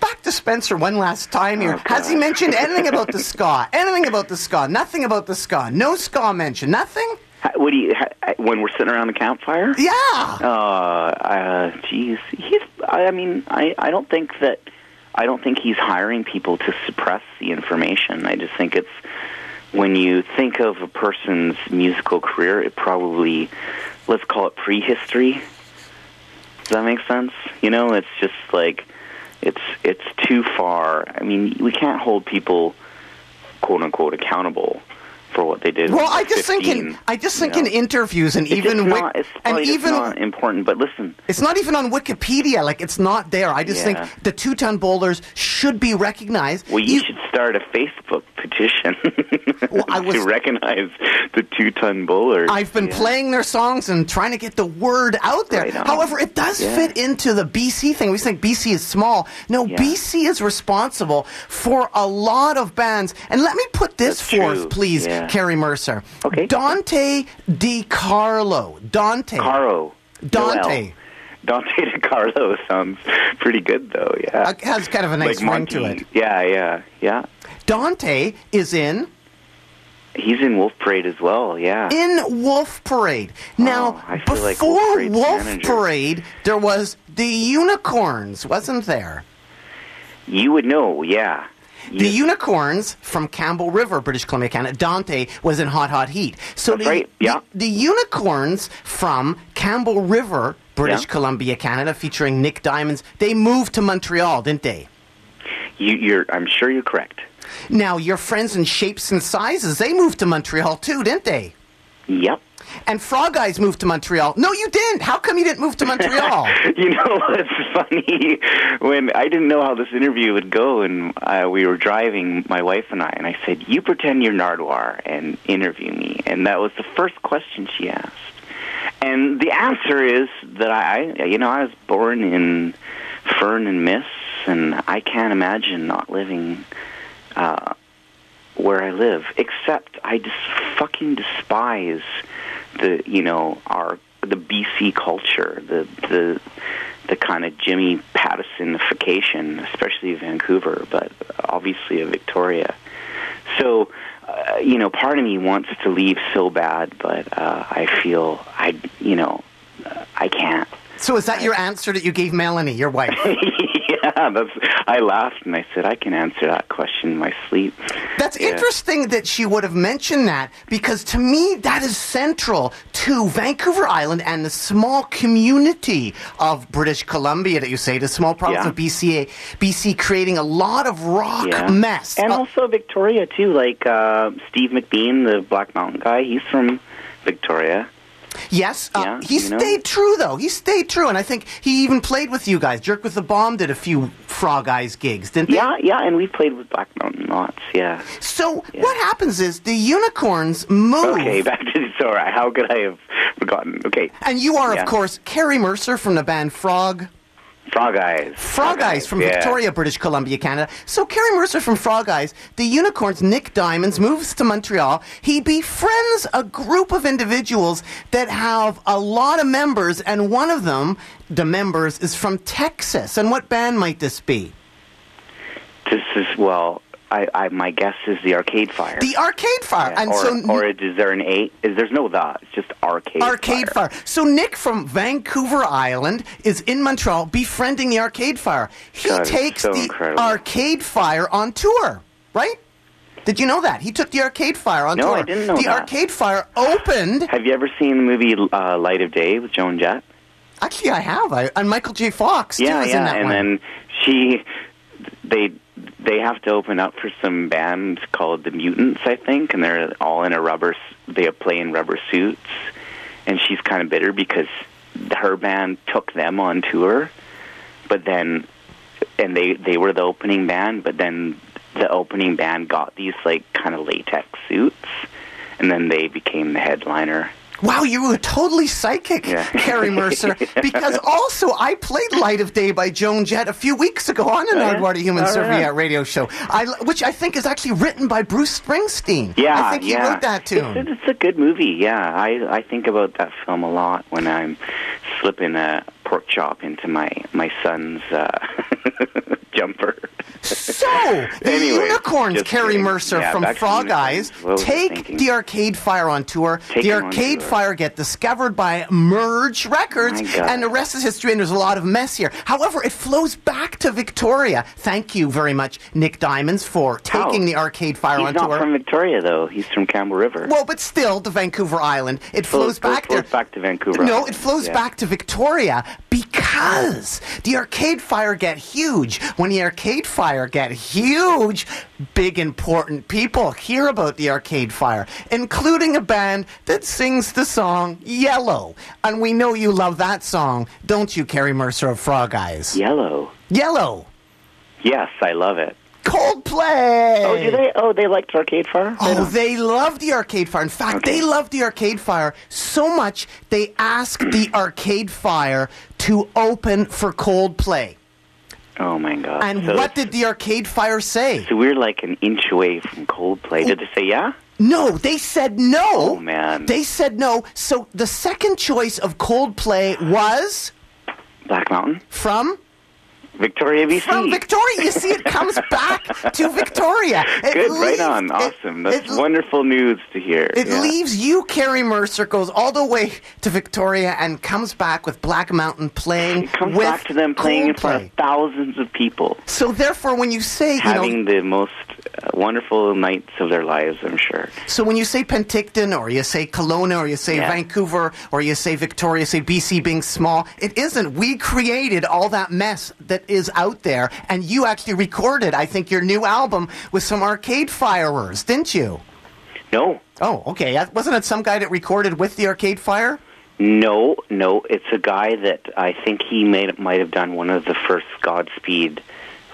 back to Spencer one last time here. Oh, Has he mentioned anything about the ska? Anything about the ska? Nothing about the ska. No ska mentioned. Nothing? What do you when we're sitting around the campfire? Yeah. Uh, uh, geez, he's. I I mean, I, I don't think that. I don't think he's hiring people to suppress the information. I just think it's when you think of a person's musical career, it probably, let's call it prehistory. Does that make sense? You know, it's just like it's it's too far. I mean, we can't hold people quote unquote accountable for what they did. Well, I just think in I just think in interviews and It's even not, it's and even not important. But listen, it's not even on Wikipedia. Like it's not there. I just Yeah. think the two ton bowlers should be recognized. Well, you You- should start a Facebook petition Well, I was- to recognize the two-ton bowlers. I've been Yeah. playing their songs and trying to get the word out there. Right. However, it does Yeah. fit into the BC thing. We think BC is small. No. BC is responsible for a lot of bands. And let me put this That's forth, true. please, Yeah. Carey Mercer. Okay. Dante DiCarlo. Dante. Caro. Dante. Noel. Dante DiCarlo sounds pretty good, though. Yeah, Uh, has kind of a nice like ring to it. Yeah, yeah, yeah. Dante is in He's in Wolf Parade as well. Yeah. in Wolf Parade. Now, Oh, feel like before Wolf Parade's Wolf manager. Parade, there was the Unicorns, wasn't there? you would know. Yeah. The Unicorns from Campbell River, British Columbia, Canada. Dante was in Hot Hot Heat. So That's the, right, yeah. the, the Unicorns from Campbell River, British Yeah. Columbia, Canada, featuring Nick Diamonds, they moved to Montreal, didn't they? you, you're. I'm sure you're correct. Now, your friends in Shapes and Sizes, they moved to Montreal too, didn't they? Yep. And Frog Eyes moved to Montreal. No, you didn't. How come you didn't move to Montreal? you know what's funny? When I didn't know how this interview would go, and uh, we were driving, my wife and I, and I said, "You pretend you're Nardwuar and interview me," and that was the first question she asked. And the answer is that I, you know, I was born in Fern and Miss, and I can't imagine not living uh, where I live. Except I just fucking despise the, you know, our the BC culture, the the the kind of Jimmy Pattisonification, especially of Vancouver, but obviously of Victoria. So, uh, you know, part of me wants to leave so bad, but uh, I feel I, you know, I can't. so is that your answer that you gave Melanie, your wife? yeah, that's. I laughed and I said, I can answer that question in my sleep. That's Yeah. interesting that she would have mentioned that because to me that is central to Vancouver Island and the small community of British Columbia that you say, the small province Yeah. of BC, BC creating a lot of rock Yeah. mess. And Uh, also Victoria too, like uh, Steve McBean, the Black Mountain guy. He's from Victoria. Yes, uh, Yeah, he you know? stayed true though. He stayed true, and I think he even played with you guys. Jerk with the Bomb did a few Frog Eyes gigs, didn't they? Yeah, yeah, and we played with Black Mountain lots. Yeah. So Yeah. what happens is the unicorns move. Okay, back to the story. How could I have forgotten? Okay, And you are, Yeah. of course, Carey Mercer from the band Frog. Frog Eyes. Frog Eyes from yeah. Victoria, British Columbia, Canada. So Carey Mercer from Frog Eyes, the Unicorns, Nick Diamonds, moves to Montreal. He befriends a group of individuals that have a lot of members, and one of them, the members, is from Texas. And what band might this be? This is well. I, I my guess is the Arcade Fire. The Arcade Fire. Yeah, And or, so or is there an eight? Is there's no the? It's just Arcade. Fire. Arcade Fire. So Nick from Vancouver Island is in Montreal befriending the Arcade Fire. He God, takes so the incredible. Arcade Fire on tour, right? Did you know that? He took the Arcade Fire on No, tour. I didn't know the that. Arcade Fire opened. Have you ever seen the movie uh, Light of Day with Joan Jett? Actually, I have. I, and Michael J. Fox too yeah, is yeah. in that and one. then she, they, they have to open up for some band called the Mutants, I think, and they're all in a rubber. They play in rubber suits, and she's kind of bitter because her band took them on tour, but then, and they they were the opening band, but then the opening band got these like kind of latex suits, and then they became the headliner. Wow, you were totally psychic, Yeah. Carey Mercer. Because also, I played "Light of Day" by Joan Jett a few weeks ago on an Oh, yeah? Human Oh, Serviette yeah. radio show, I, which I think is actually written by Bruce Springsteen. Yeah, I think he wrote that tune. It's, it's a good movie. Yeah, I I think about that film a lot when I'm slipping a pork chop into my my son's uh, jumper. So, the Anyway, Unicorns, Carey kidding. Mercer Yeah, from Frog Eyes, What was I take the Arcade Fire on tour. Take the Arcade tour. Fire get discovered by Merge Records, and the rest is history, and there's a lot of mess here. However, it flows back to Victoria. Thank you very much, Nick Diamonds, for taking Oh. the Arcade Fire on tour. He's not from Victoria though. He's from Campbell River. well, but still, to Vancouver Island. It flows, flows, back flows there. back to Vancouver. No, Island. it flows Yeah. back to Victoria because the Arcade Fire get huge. When the Arcade Fire get huge, big important people hear about the Arcade Fire, including a band that sings the song Yellow. And we know you love that song, don't you, Carey Mercer of Frog Eyes? Yellow. Yellow. Yes, I love it. Coldplay. Oh, do they? Oh, they liked Arcade Fire. Oh, they love the Arcade Fire. In fact, Okay. they love the Arcade Fire so much they asked the Arcade Fire to open for Coldplay. Oh my God. And So- what did the Arcade Fire say? So we're like an inch away from Coldplay. Did they say yeah? No, they said no. Oh man. They said no. So the second choice of Coldplay was Black Mountain, from Victoria, BC. from Victoria. You see, it comes back to Victoria. It Good, right leaves- on. it- Awesome. That's it- wonderful news to hear. It yeah. leaves you, Carey Mercer, goes all the way to Victoria and comes back with Black Mountain playing It comes with back to them playing in front of thousands of people, So therefore, when you say, you know, having the most uh, wonderful nights of their lives. I'm sure. so when you say Penticton or you say Kelowna or you say Yeah. Vancouver or you say Victoria, say BC being small, it isn't. We created all that mess that is out there, and you actually recorded, I think, your new album with some arcade firers, didn't you? No, Oh, okay. Uh, Wasn't it some guy that recorded with the Arcade Fire? no, no. It's a guy that I think he made might have done one of the first Godspeed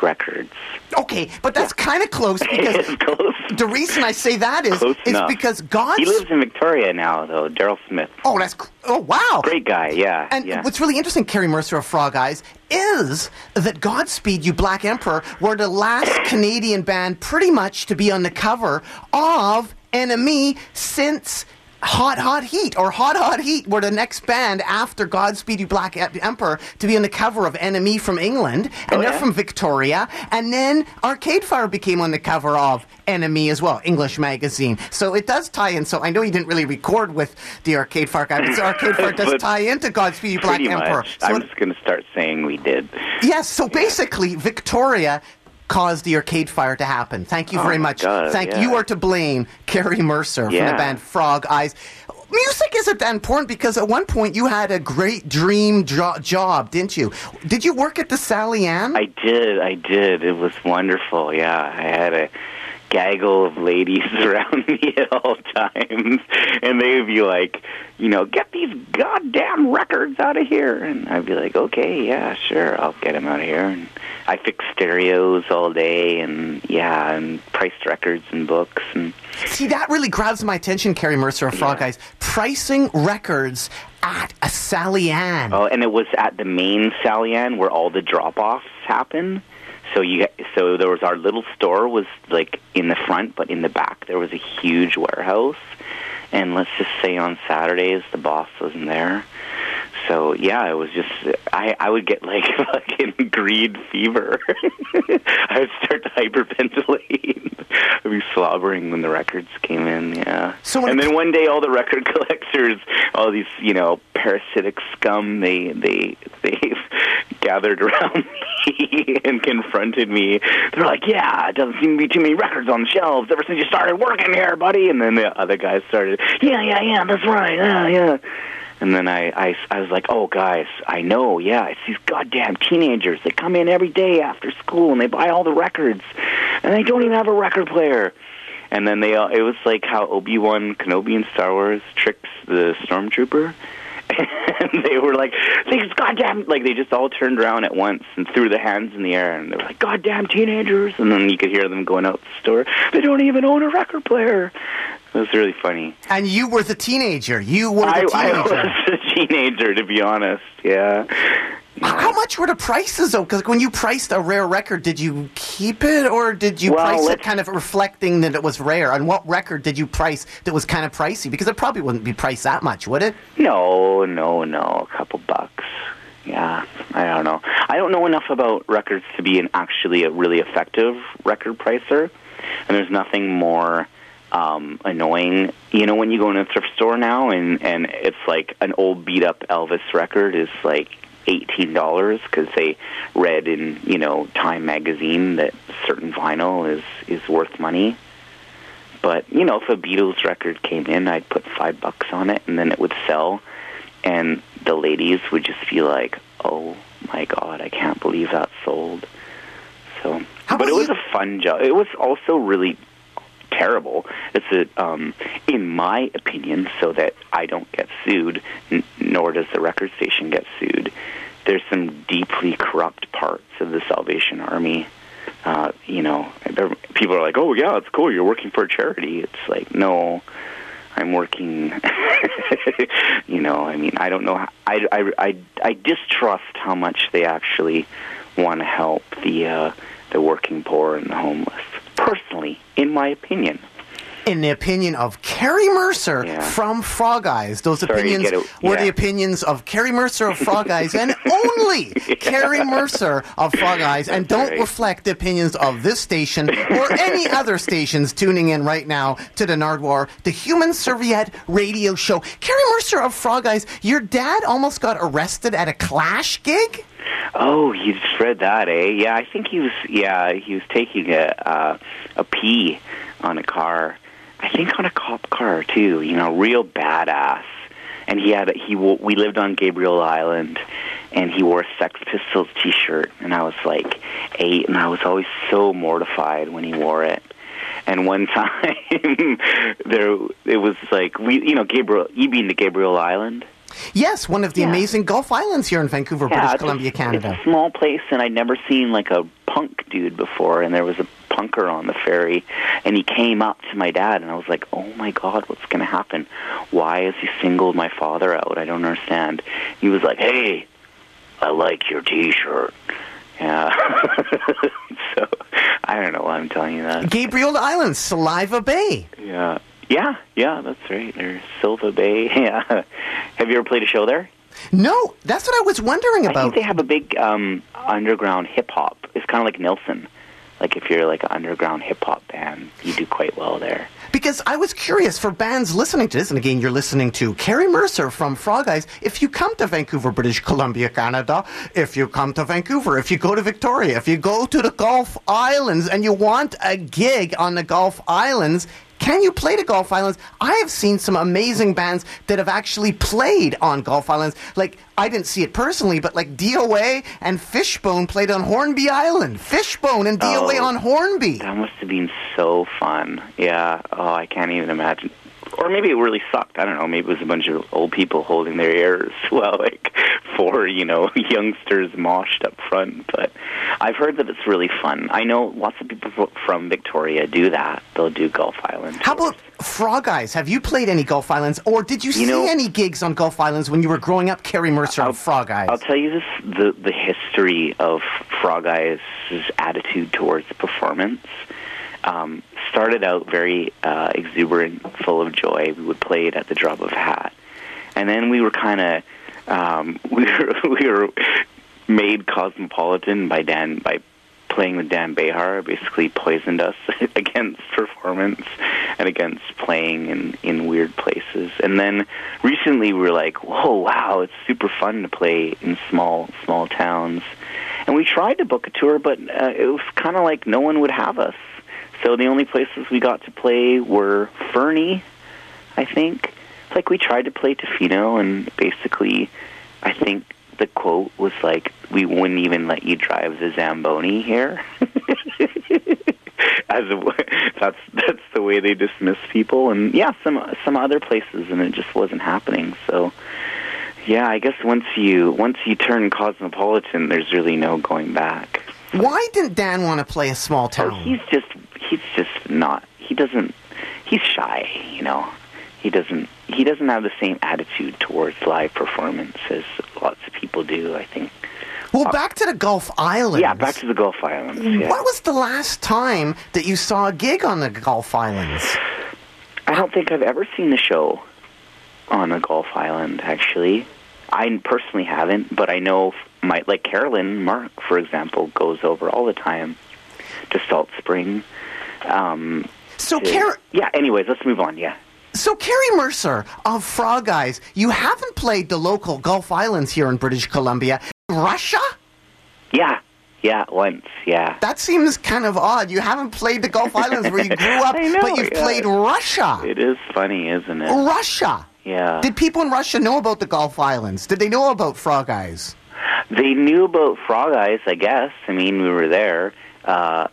records. Okay, but that's kind of close because close. the reason I say that is Close is enough. because God's. He lives in Victoria now, though. Daryl Smith. oh, that's oh wow. Great guy. Yeah. And yeah. what's really interesting, Carey Mercer of Frog Eyes, is that Godspeed You Black Emperor were the last Canadian band pretty much to be on the cover of NME since Hot Hot Heat or Hot Hot Heat were the next band after Godspeed You Black Emperor to be on the cover of NME from England, and Oh, they're yeah? from Victoria. And then Arcade Fire became on the cover of NME as well, English magazine. So it does tie in. So I know you didn't really record with the Arcade Fire guy, but the Arcade Fire does tie into Godspeed You Black Emperor. So I'm just going to start saying we did. yes, so basically Victoria caused the Arcade Fire to happen. Thank you Oh very much. God, Thank yeah. you are to blame, Carey Mercer from the band Frog Eyes. Music isn't that important because at one point you had a great dream jo- job, didn't you? Did you work at the Sally Ann? I did. I did. It was wonderful. Yeah, I had a gaggle of ladies around me at all times, and they would be like, you know, get these goddamn records out of here, and I'd be like, okay, yeah, sure, I'll get them out of here. And I fixed stereos all day, and yeah, and priced records and books, and See, that really grabs my attention, Carey Mercer of Frog Yeah. Eyes. Pricing records at a Sally Ann. Oh, and it was at the main Sally Ann where all the drop-offs happen. So you, so there was our little store was like in the front, but in the back there was a huge warehouse. And let's just say on Saturdays the boss wasn't there. So yeah, it was just I I would get like fucking greed fever. I would start to hyperventilate. I'd be slobbering when the records came in. Yeah. So and then one day, all the record collectors, all these you know parasitic scum, they they they gathered around me and confronted me. They're like, "Yeah, it doesn't seem to be too many records on the shelves ever since you started working here, buddy." And then the other guys started, "Yeah, yeah, yeah, that's right, yeah, yeah." And then I, I, I was like, oh, guys, I know, yeah, it's these goddamn teenagers. They come in every day after school and they buy all the records, and they don't even have a record player. And then they, all it was like how Obi Wan Kenobi in Star Wars tricks the stormtrooper. And they were like, these goddamn, like they just all turned around at once and threw their hands in the air, and they were like, goddamn teenagers. And then you could hear them going out the store. They don't even own a record player. It was really funny. And you were the teenager. You were the I, I teenager. was a teenager, to be honest. Yeah. How much were the prices though? Because when you priced a rare record, did you keep it or did you Well, price it kind of reflecting that it was rare? And what record did you price that was kind of pricey? Because it probably wouldn't be priced that much, would it? No, no, no. A couple bucks. Yeah, I don't know. I don't know enough about records to be an actually a really effective record pricer, and there's nothing more um, annoying. You know, when you go in a thrift store now and and it's like an old beat up Elvis record is like eighteen dollars because they read in you know Time magazine that certain vinyl is is worth money. But you know, if a Beatles record came in, I'd put five bucks on it, and then it would sell, and the ladies would just be like, "Oh my God, I can't believe that sold." So, How but it was you- a fun job. It was also really terrible. It's a, um, in my opinion, so that I don't get sued, n- nor does the record station get sued. There's some deeply corrupt parts of the Salvation Army. Uh, you know, people are like, "Oh yeah, it's cool. You're working for a charity." It's like, no, I'm working. you know, I mean, I don't know. I, I, I, I distrust how much they actually want to help the uh, the working poor and the homeless. My opinion. In the opinion of Carey Mercer Yeah. from Frog Eyes, those Sorry opinions it- were the opinions of Carey Mercer of Frog Eyes and only Carey Mercer of Frog Eyes, and don't right. reflect the opinions of this station or any other stations tuning in right now to the Nardwuar, the Human Serviette Radio Show. Carey Mercer of Frog Eyes, your dad almost got arrested at a Clash gig. Oh, you just read that, eh? Yeah, I think he was. Yeah, he was taking a uh, a pee on a car. I think on a cop car too. You know, real badass. And he had he we lived on Gabriola Island, and he wore a Sex Pistols T-shirt, and I was like eight, and I was always so mortified when he wore it. And one time, there it was like we, you know, Gabriola. You been to Gabriola Island? Yes, one of the Yeah. amazing Gulf Islands here in Vancouver, British it's Columbia, Canada. It's a small place, and I'd never seen like a punk dude before. And there was a punker on the ferry, and he came up to my dad, and I was like, "Oh my God, what's going to happen? Why has he singled my father out? I don't understand." He was like, "Hey, I like your T-shirt." Yeah. so I don't know why I'm telling you that. Gabriola Island, Saliva Bay. Yeah. Yeah, yeah, that's right. There's Silva Bay. Yeah. Have you ever played a show there? No, that's what I was wondering I about. think they have a big um, underground hip hop. It's kind of like Nelson. Like if you're like an underground hip hop band, you do quite well there. Because I was curious for bands listening to this, and again, you're listening to Carey Mercer from Frog Eyes. If you come to Vancouver, British Columbia, Canada, if you come to Vancouver, if you go to Victoria, if you go to the Gulf Islands and you want a gig on the Gulf Islands, can you play the Gulf Islands? I have seen some amazing bands that have actually played on Gulf Islands. Like, I didn't see it personally, but like DOA and Fishbone played on Hornby Island. Fishbone and DOA Oh. on Hornby. That must have been so fun. Yeah. Oh, I can't even imagine. Or maybe it really sucked. I don't know. Maybe it was a bunch of old people holding their ears while like four, you know, youngsters moshed up front. But I've heard that it's really fun. I know lots of people from Victoria do that. They'll do Gulf Island. How about Frog Eyes? Have you played any Gulf Islands, or did you, see know- any gigs on Gulf Islands when you were growing up? Carey Mercer I'll- of Frog Eyes. I'll tell you this: the the history of Frog Eyes' attitude towards performance um, started out very uh, exuberant, full of joy. We would play it at the drop of a hat, and then we were kind of um, we were we were made cosmopolitan by Dan by playing with Dan Bejar. Basically, poisoned us against performance and against playing in in weird places. And then recently, we were like, "Whoa, wow! It's super fun to play in small small towns." And we tried to book a tour, but uh, it was kind of like no one would have us. So the only places we got to play were Fernie, I think, like we tried to play Tofino, and basically, I think the quote was like, "We wouldn't even let you drive the Zamboni here." As that's that's the way they dismiss people, and yeah, some some other places, and it just wasn't happening. So, yeah, I guess once you once you turn cosmopolitan, there's really no going back. Why didn't Dan want to play a small Oh, town? he's just he's just not. He doesn't. He's shy, you know. He doesn't. He doesn't have the same attitude towards live performance as lots of people do. I think. well, back to the Gulf Islands. Yeah, back to the Gulf Islands. Yeah. What was the last time that you saw a gig on the Gulf Islands? I don't think I've ever seen the show on a Gulf Island. Actually, I personally haven't, but I know my like Carolyn Mark, for example, goes over all the time to Salt Spring. Um, So, to- Car- yeah. Anyways, let's move on. Yeah. so Carey Mercer of Frog Eyes, you haven't played the local Gulf Islands here in British Columbia. Russia? Yeah. Yeah. Once. Yeah. That seems kind of odd. You haven't played the Gulf Islands where you grew up, know, but you've yeah. played Russia. It is funny, isn't it? Russia. Yeah. Did people in Russia know about the Gulf Islands? Did they know about Frog Eyes? They knew about Frog Eyes, I guess. I mean, we were there. Uh,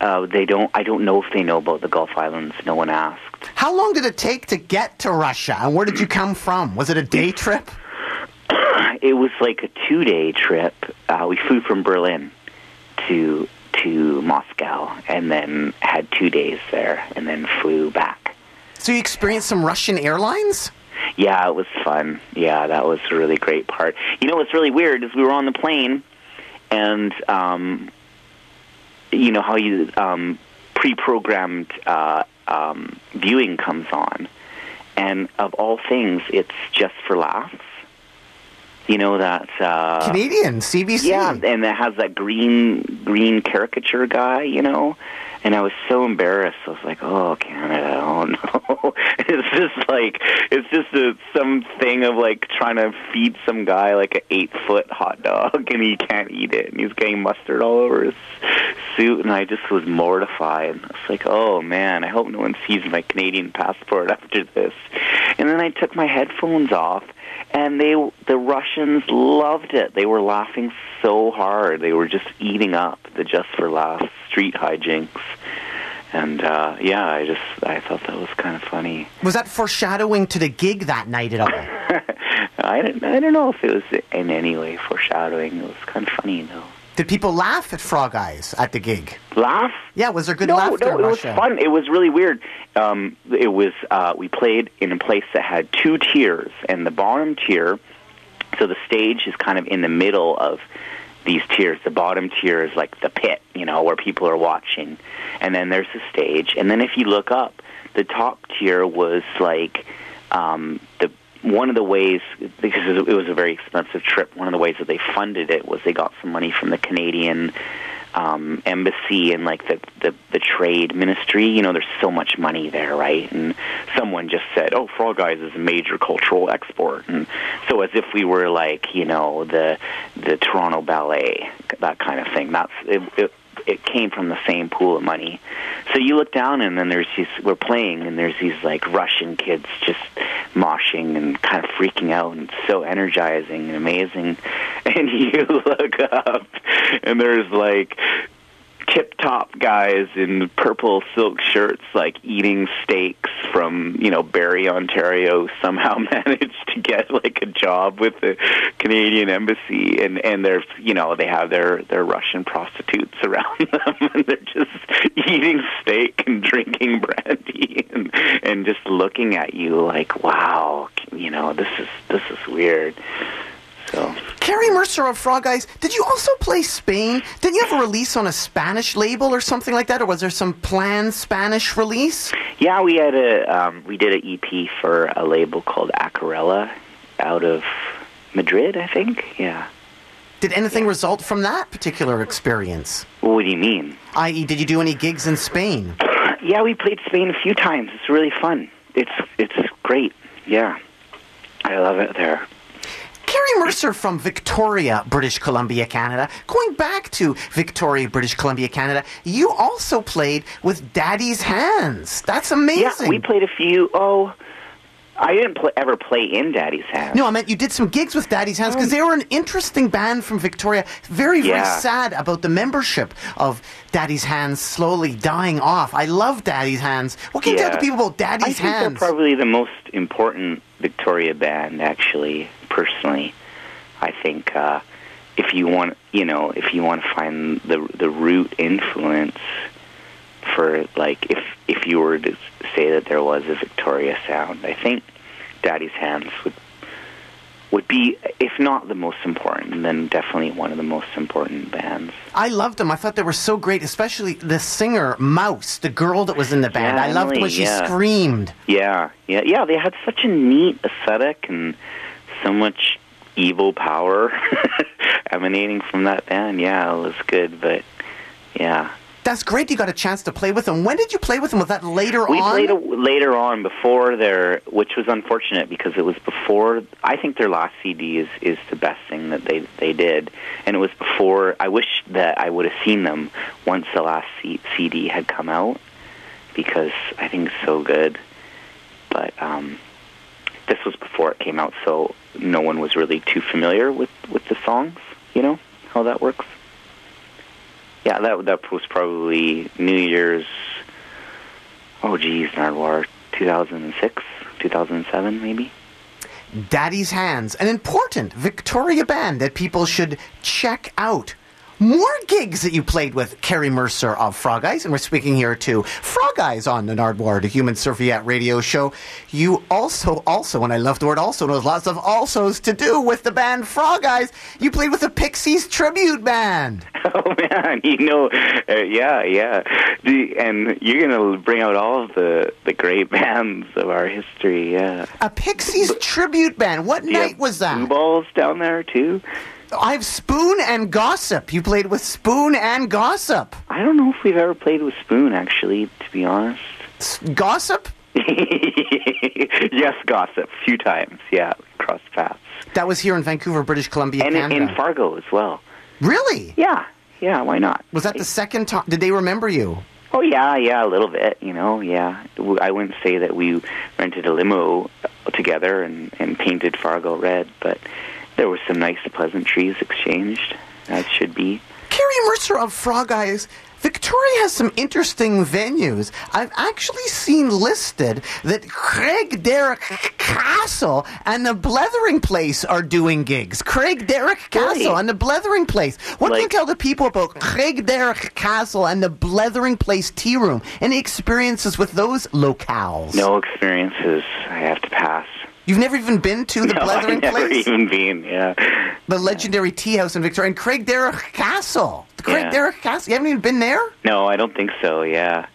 uh, they don't. I don't know if they know about the Gulf Islands. No one asked. How long did it take to get to Russia, and where did you come from? Was it a day trip? It was like a two-day trip. Uh, we flew from Berlin to to Moscow, and then had two days there, and then flew back. So you experienced some Russian airlines? Yeah, it was fun. Yeah, that was a really great part. You know what's really weird is we were on the plane, and um, you know how you um, pre-programmed uh, um, viewing comes on, and of all things, it's just for laughs. You know that uh, Canadian, CBC. yeah, and it has that green green caricature guy, you know. And I was so embarrassed. I was like, "Oh, Canada! Oh no!" it's just like it's just a, some thing of like trying to feed some guy like an eight foot hot dog, and he can't eat it, and he's getting mustard all over his suit. And I just was mortified. I was like, "Oh man! I hope no one sees my Canadian passport after this." And then I took my headphones off, and they the Russians loved it. They were laughing so hard. They were just eating up the just for laughs street hijinks. And uh yeah, I just I thought that was kind of funny. Was that foreshadowing to the gig that night at all? I don't I don't know if it was in any way foreshadowing. It was kind of funny though. Did people laugh at Frog Eyes at the gig? Laugh? Yeah, was there good no, laughter no, it Russia? was fun. It was really weird. Um, it was uh, we played in a place that had two tiers, and the bottom tier. So the stage is kind of in the middle of these tiers. The bottom tier is like the pit, you know, where people are watching, and then there's the stage. And then if you look up, the top tier was like um, the one of the ways because it was a very expensive trip. One of the ways that they funded it was they got some money from the Canadian um, embassy and like the, the the trade ministry. You know, there's so much money there, right? And someone just said, "Oh, Frog Eyes is a major cultural export," and so as if we were like, you know, the the Toronto Ballet, that kind of thing. That's it. it it came from the same pool of money. So you look down and then there's these we're playing and there's these like Russian kids just moshing and kind of freaking out and so energizing and amazing. And you look up and there's like tip top guys in purple silk shirts like eating steaks from you know Barrie, Ontario somehow managed to get like a job with the Canadian embassy. And and they're you know they have their their Russian prostitutes around them. And they're just eating steak and drinking brandy and and just looking at you like wow you know this is this is weird. So Carey Mercer of Frog Eyes, did you also play Spain? Didn't you have a release on a Spanish label or something like that? Or was there some planned Spanish release? Yeah, we had a um, we did an EP for a label called Acuarela out of Madrid, I think. Yeah. Did anything result from that particular experience? What do you mean? I.e., did you do any gigs in Spain? Yeah, we played Spain a few times. It's really fun. It's it's great. Yeah, I love it there. Carey Mercer from Victoria, British Columbia, Canada. Going back to Victoria, British Columbia, Canada, you also played with Daddy's Hands. That's amazing. Yeah, we played a few. Oh, I didn't ever play in Daddy's Hands. No, I meant you did some gigs with Daddy's Hands because they were an interesting band from Victoria. Very, very Yeah. sad about the membership of Daddy's Hands slowly dying off. I love Daddy's Hands. What can you tell the people about Daddy's Hands? I think they're probably the most important Victoria band, actually. Personally, I think uh, if you want, you know, if you want to find the the root influence for like if if you were to say that there was a Victoria sound, I think Daddy's Hands would would be, if not the most important, then definitely one of the most important bands. I loved them. I thought they were so great, especially the singer Mouse, the girl that was in the band. Yeah, I loved when she yeah. screamed. Yeah, yeah, yeah. They had such a neat aesthetic and so much evil power emanating from that band. Yeah, it was good, but yeah, That's great. You got a chance to play with them. When did you play with them? Was that later we on? We played a, later on before their, which was unfortunate because it was before. I think their last CD is is the best thing that they they did, and it was before. I wish that I would have seen them once the last C, CD had come out because I think it's so good. But um, this was before it came out, so no one was really too familiar with with the songs. You know how that works. Yeah, that that was probably New Year's. Oh, geez, Nardwuar, 2006, 2007, maybe. Daddy's Hands, an important Victoria band that people should check out. More gigs that you played with Carey Mercer of Frog Eyes, and we're speaking here to Frog Eyes on the Nardwuar, the Human Serviette radio show. You also, also, and I love the word also, and there's lots of alsos to do with the band Frog Eyes. You played with the Pixies tribute band. Oh man, you know, uh, yeah, yeah, the, and you're gonna bring out all of the the great bands of our history. Yeah, A Pixies tribute band. What night was that? Blue balls down there too. I have Spoon and Gossip. You played with Spoon and Gossip. I don't know if we've ever played with Spoon, actually, to be honest. S- Gossip? yes, gossip, a few times. Yeah, crossed paths, That was here in Vancouver, British Columbia, and Canada. in Fargo as well. really? Yeah, yeah, why not? Was that the second time? Did they remember you? Oh yeah, yeah, a little bit. You know, yeah. I wouldn't say that we rented a limo together and and painted Fargo red, but there were some nice pleasantries exchanged. As should be. Carey Mercer of Frog Eyes. Victoria has some interesting venues. I've actually seen listed that Craigdarroch Castle and the Blethering Place are doing gigs. Craigdarroch Castle Really? and the Blethering Place. What can you tell the people about Craigdarroch Castle and the Blethering Place Tea Room? Any experiences with those locales? No experiences. I have to pass. You've never even been to the no, Blethering I've never Place? even been. Yeah. the legendary tea house in Victoria, and Craigdarroch Castle. The Craig Yeah. Derrick Castle. You haven't even been there? No, I don't think so. Yeah.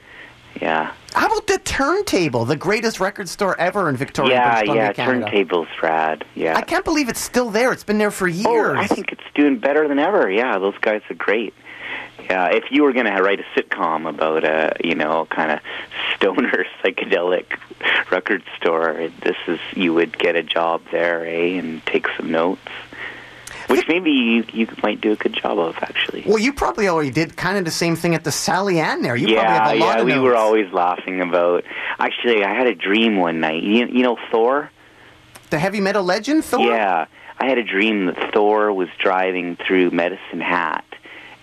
Yeah. How about the Turntable, the greatest record store ever in Victoria, yeah, yeah. Canada? Turntables, rad. Yeah. I can't believe it's still there. It's been there for years. Oh, I think it's doing better than ever. Yeah, those guys are great. Yeah, if you were going to write a sitcom about a, you know, kind of stoner psychedelic record store, this is you would get a job there, eh, and take some notes. Which maybe you, you might do a good job of, actually. Well, you probably already did kind of the same thing at the Sally Ann there. You probably yeah, have a lot yeah, we notes. were always laughing about. Actually, I had a dream one night. You, you know Thor? The heavy metal legend, Thor? Yeah, I had a dream that Thor was driving through Medicine Hat,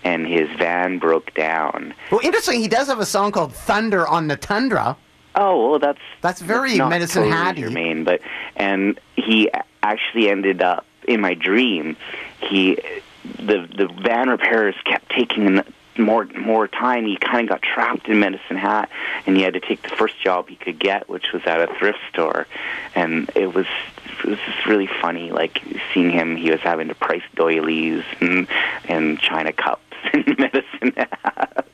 and his van broke down. Well, interesting, he does have a song called Thunder on the Tundra. Oh, well, that's That's very not Medicine totally germane, but and he actually ended up in my dream. He the the van repairers kept taking more more time. He kind of got trapped in Medicine Hat, and he had to take the first job he could get, which was at a thrift store, and it was it was just really funny. Like seeing him, he was having to price doilies and and china cups in Medicine Hat.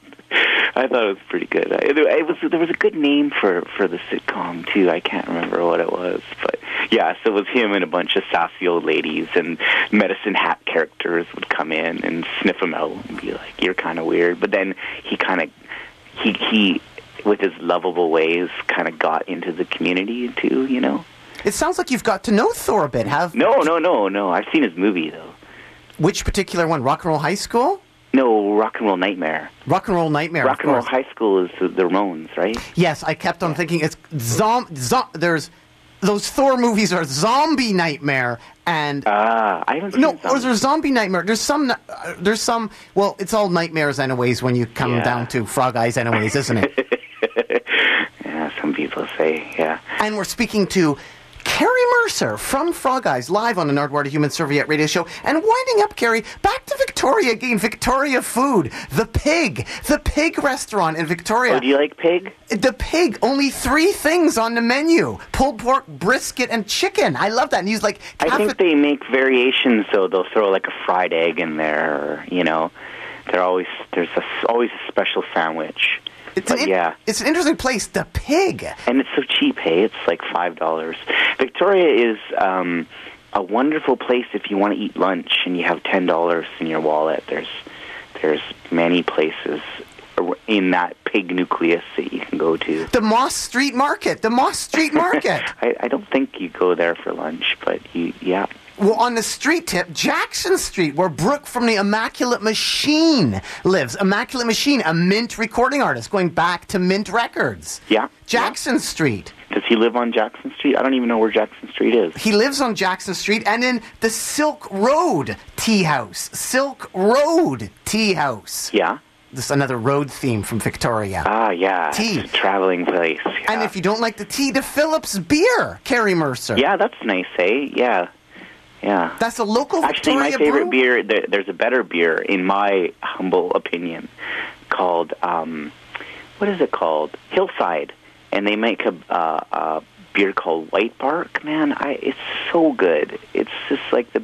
I thought it was pretty good. I- It was there was a good name for for the sitcom too. I can't remember what it was, but yeah. So it was him and a bunch of sassy old ladies and medicine hat characters would come in and sniff him out and be like, "You're kind of weird." But then he kind of he he with his lovable ways kind of got into the community too. You know? It sounds like you've got to know Thor a bit. Have No, no, no, no. I've seen his movie though. Which particular one? Rock and Roll High School? No, Rock and Roll Nightmare. Rock and Roll Nightmare. Rock and Roll. High School is the, Ramones, right? Yes, I kept on thinking it's zom, zom. There's those Thor movies are Zombie Nightmare and Ah, I haven't seen no, or is Zombie Nightmare? There's some. Uh, there's some. Well, it's all nightmares anyways when you come Yeah. down to Frog Eyes anyways, isn't it? yeah, some people say, yeah. and we're speaking to. Carey Mercer from Frog Eyes, live on the Nardwuar Human Serviette radio show. And winding up, Carey, back to Victoria again. Victoria Food, the pig, the pig restaurant in Victoria. Oh, do you like pig? The pig, only three things on the menu pulled pork, brisket, and chicken. I love that. And he's like, I think they make variations, so they'll throw like a fried egg in there, or you know, they're always there's a, always a special sandwich. it's, but an yeah, it's an interesting place. The pig. and it's so cheap. Hey, it's like five dollars. Victoria is um, a wonderful place if you want to eat lunch and you have ten dollars in your wallet. There's there's many places in that pig nucleus that you can go to. The Moss Street Market. The Moss Street Market. I, I don't think you go there for lunch, but you yeah. well, on the street tip, Jackson Street, where Brooke from the Immaculate Machine lives. Immaculate Machine, a Mint recording artist going back to Mint Records. Yeah. Jackson Street. Does he live on Jackson Street? I don't even know where Jackson Street is. He lives on Jackson Street and in the Silk Road Tea House. Silk Road Tea House. Yeah. This is another road theme from Victoria. Ah, yeah. Tea. Traveling place. Yeah. And if you don't like the tea, the Phillips beer, Carey Mercer. yeah, that's nice, eh? Yeah. Yeah. That's a local Actually, Victoria my favorite brew? beer, there, there's a better beer, in my humble opinion, called, um, what is it called? Hillside. And they make a, uh, a beer called White Bark. Man, I, it's so good. It's just like the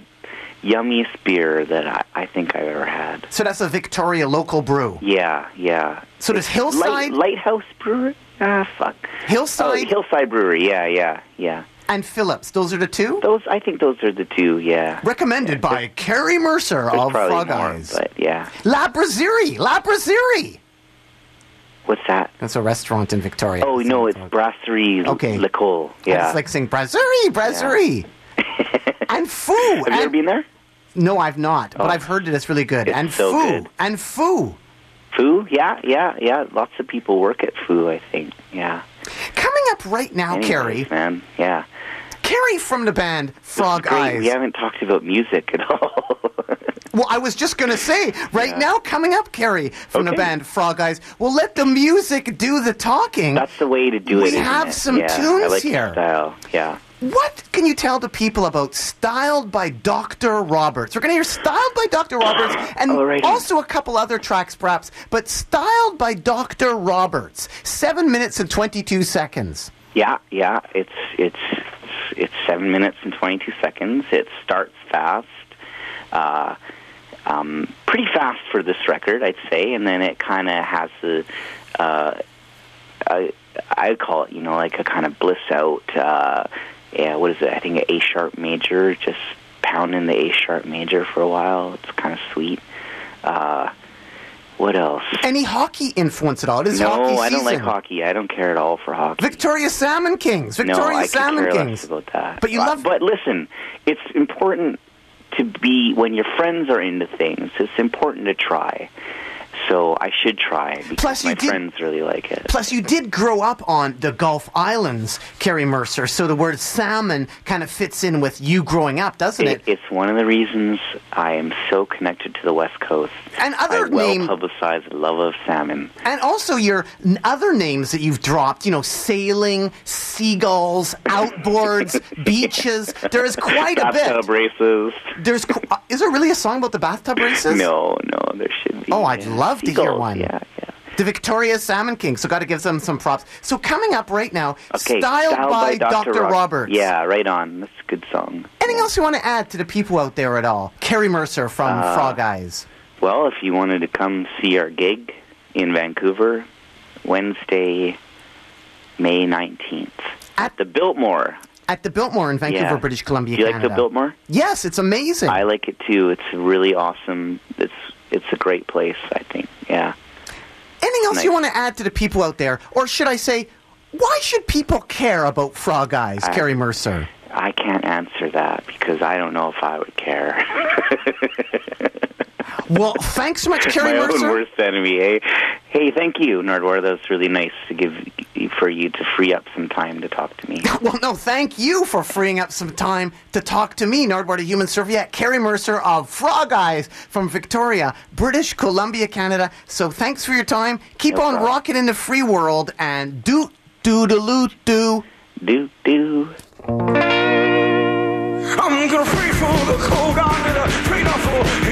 yummiest beer that I, I think I've ever had. So that's a Victoria local brew. Yeah, yeah. So does Hillside Light, Lighthouse Brewery? Ah, fuck. Hillside Oh, Hillside Brewery. Yeah, yeah, yeah. and Phillips, those are the two? Those, I think those are the two. Yeah. Recommended by Carey Mercer of Frog Eyes. but yeah. La Brasserie, La Brasserie. What's that? That's a restaurant in Victoria. Oh no, it's Brasserie Okay. L'École. Yeah. It's like saying Brasserie, Brasserie. and Foo. Have you ever been there? No, I've not, but Oh. I've heard that it's really good. It's and so Foo. good. And Foo. Foo? Yeah, yeah, yeah. Lots of people work at Foo. I think. Yeah. Coming up right now, Anyways, Carey. man. Yeah. Carey from the band Frog Eyes. We haven't talked about music at all. Well, I was just going to say, right Yeah. now, coming up, Carey, from the band Frog Eyes, we'll let the music do the talking. That's the way to do it. We it. isn't have it? some yeah, tunes like here. Style. Yeah. what can you tell the people about Styled by Dr. Roberts? We're going to hear Styled by Dr. Roberts and Alrighty. also a couple other tracks, perhaps, but Styled by Dr. Roberts. Seven minutes and 22 seconds. Yeah, yeah. It's it's it's seven minutes and twenty two seconds. It starts fast, uh, um, pretty fast for this record, I'd say, and then it kind of has a, uh, I I call it, you know, like a kind of bliss out. Uh, yeah, what is it? I think an A sharp major, just pounding the A sharp major for a while. It's kind of sweet. Uh, what else? Any hockey influence at all? It is no, hockey I don't like hockey. I don't care at all for hockey. Victoria Salmon Kings. No, Victoria I Salmon care Kings. less about that. But you Uh, love- But listen, it's important to be when your friends are into things. It's important to try. So I should try because Plus, you my did- friends really like it. Plus, you did grow up on the Gulf Islands, Carey Mercer, so the word salmon kind of fits in with you growing up, doesn't It, it? it's one of the reasons I am so connected to the West Coast. And other well publicized love of salmon. And also your other names that you've dropped, you know, sailing, seagulls, outboards, beaches. There is quite a bit. Bathtub races. There's uh, is there really a song about the bathtub races? No, no, there should be. Oh, I'd yeah. Love to hear one. Yeah, yeah. The Victoria Salmon King. So got to give them some props. So coming up right now, Okay, styled, by, Dr. Rob- Roberts. Yeah, right on. That's a good song. Anything else you want to add to the people out there at all? Carey Mercer from Uh, Frog Eyes. Well, if you wanted to come see our gig in Vancouver, Wednesday, May 19th. At- the Biltmore. At the Biltmore in Vancouver, yeah. British Columbia, Do you like the Biltmore? Yes, it's amazing. I like it too. It's really awesome. It's it's a great place, I think. Yeah. Anything else you want to add to the people out there? Or should I say, why should people care about Frog Eyes, I- Carey Mercer? I can't answer that because I don't know if I would care. well, thanks so much, Carey My Mercer. own worst enemy. Hey, hey, thank you, Nardwuar. That was really nice to give for you to free up some time to talk to me. well, no, thank you for freeing up some time to talk to me, Nardwuar the Human Serviette, Carey Mercer of Frog Eyes from Victoria, British Columbia, Canada. So thanks for your time. Keep no on problem. rocking in the free world and do do do do do do. I'm gonna pray for the cold, I'm gonna for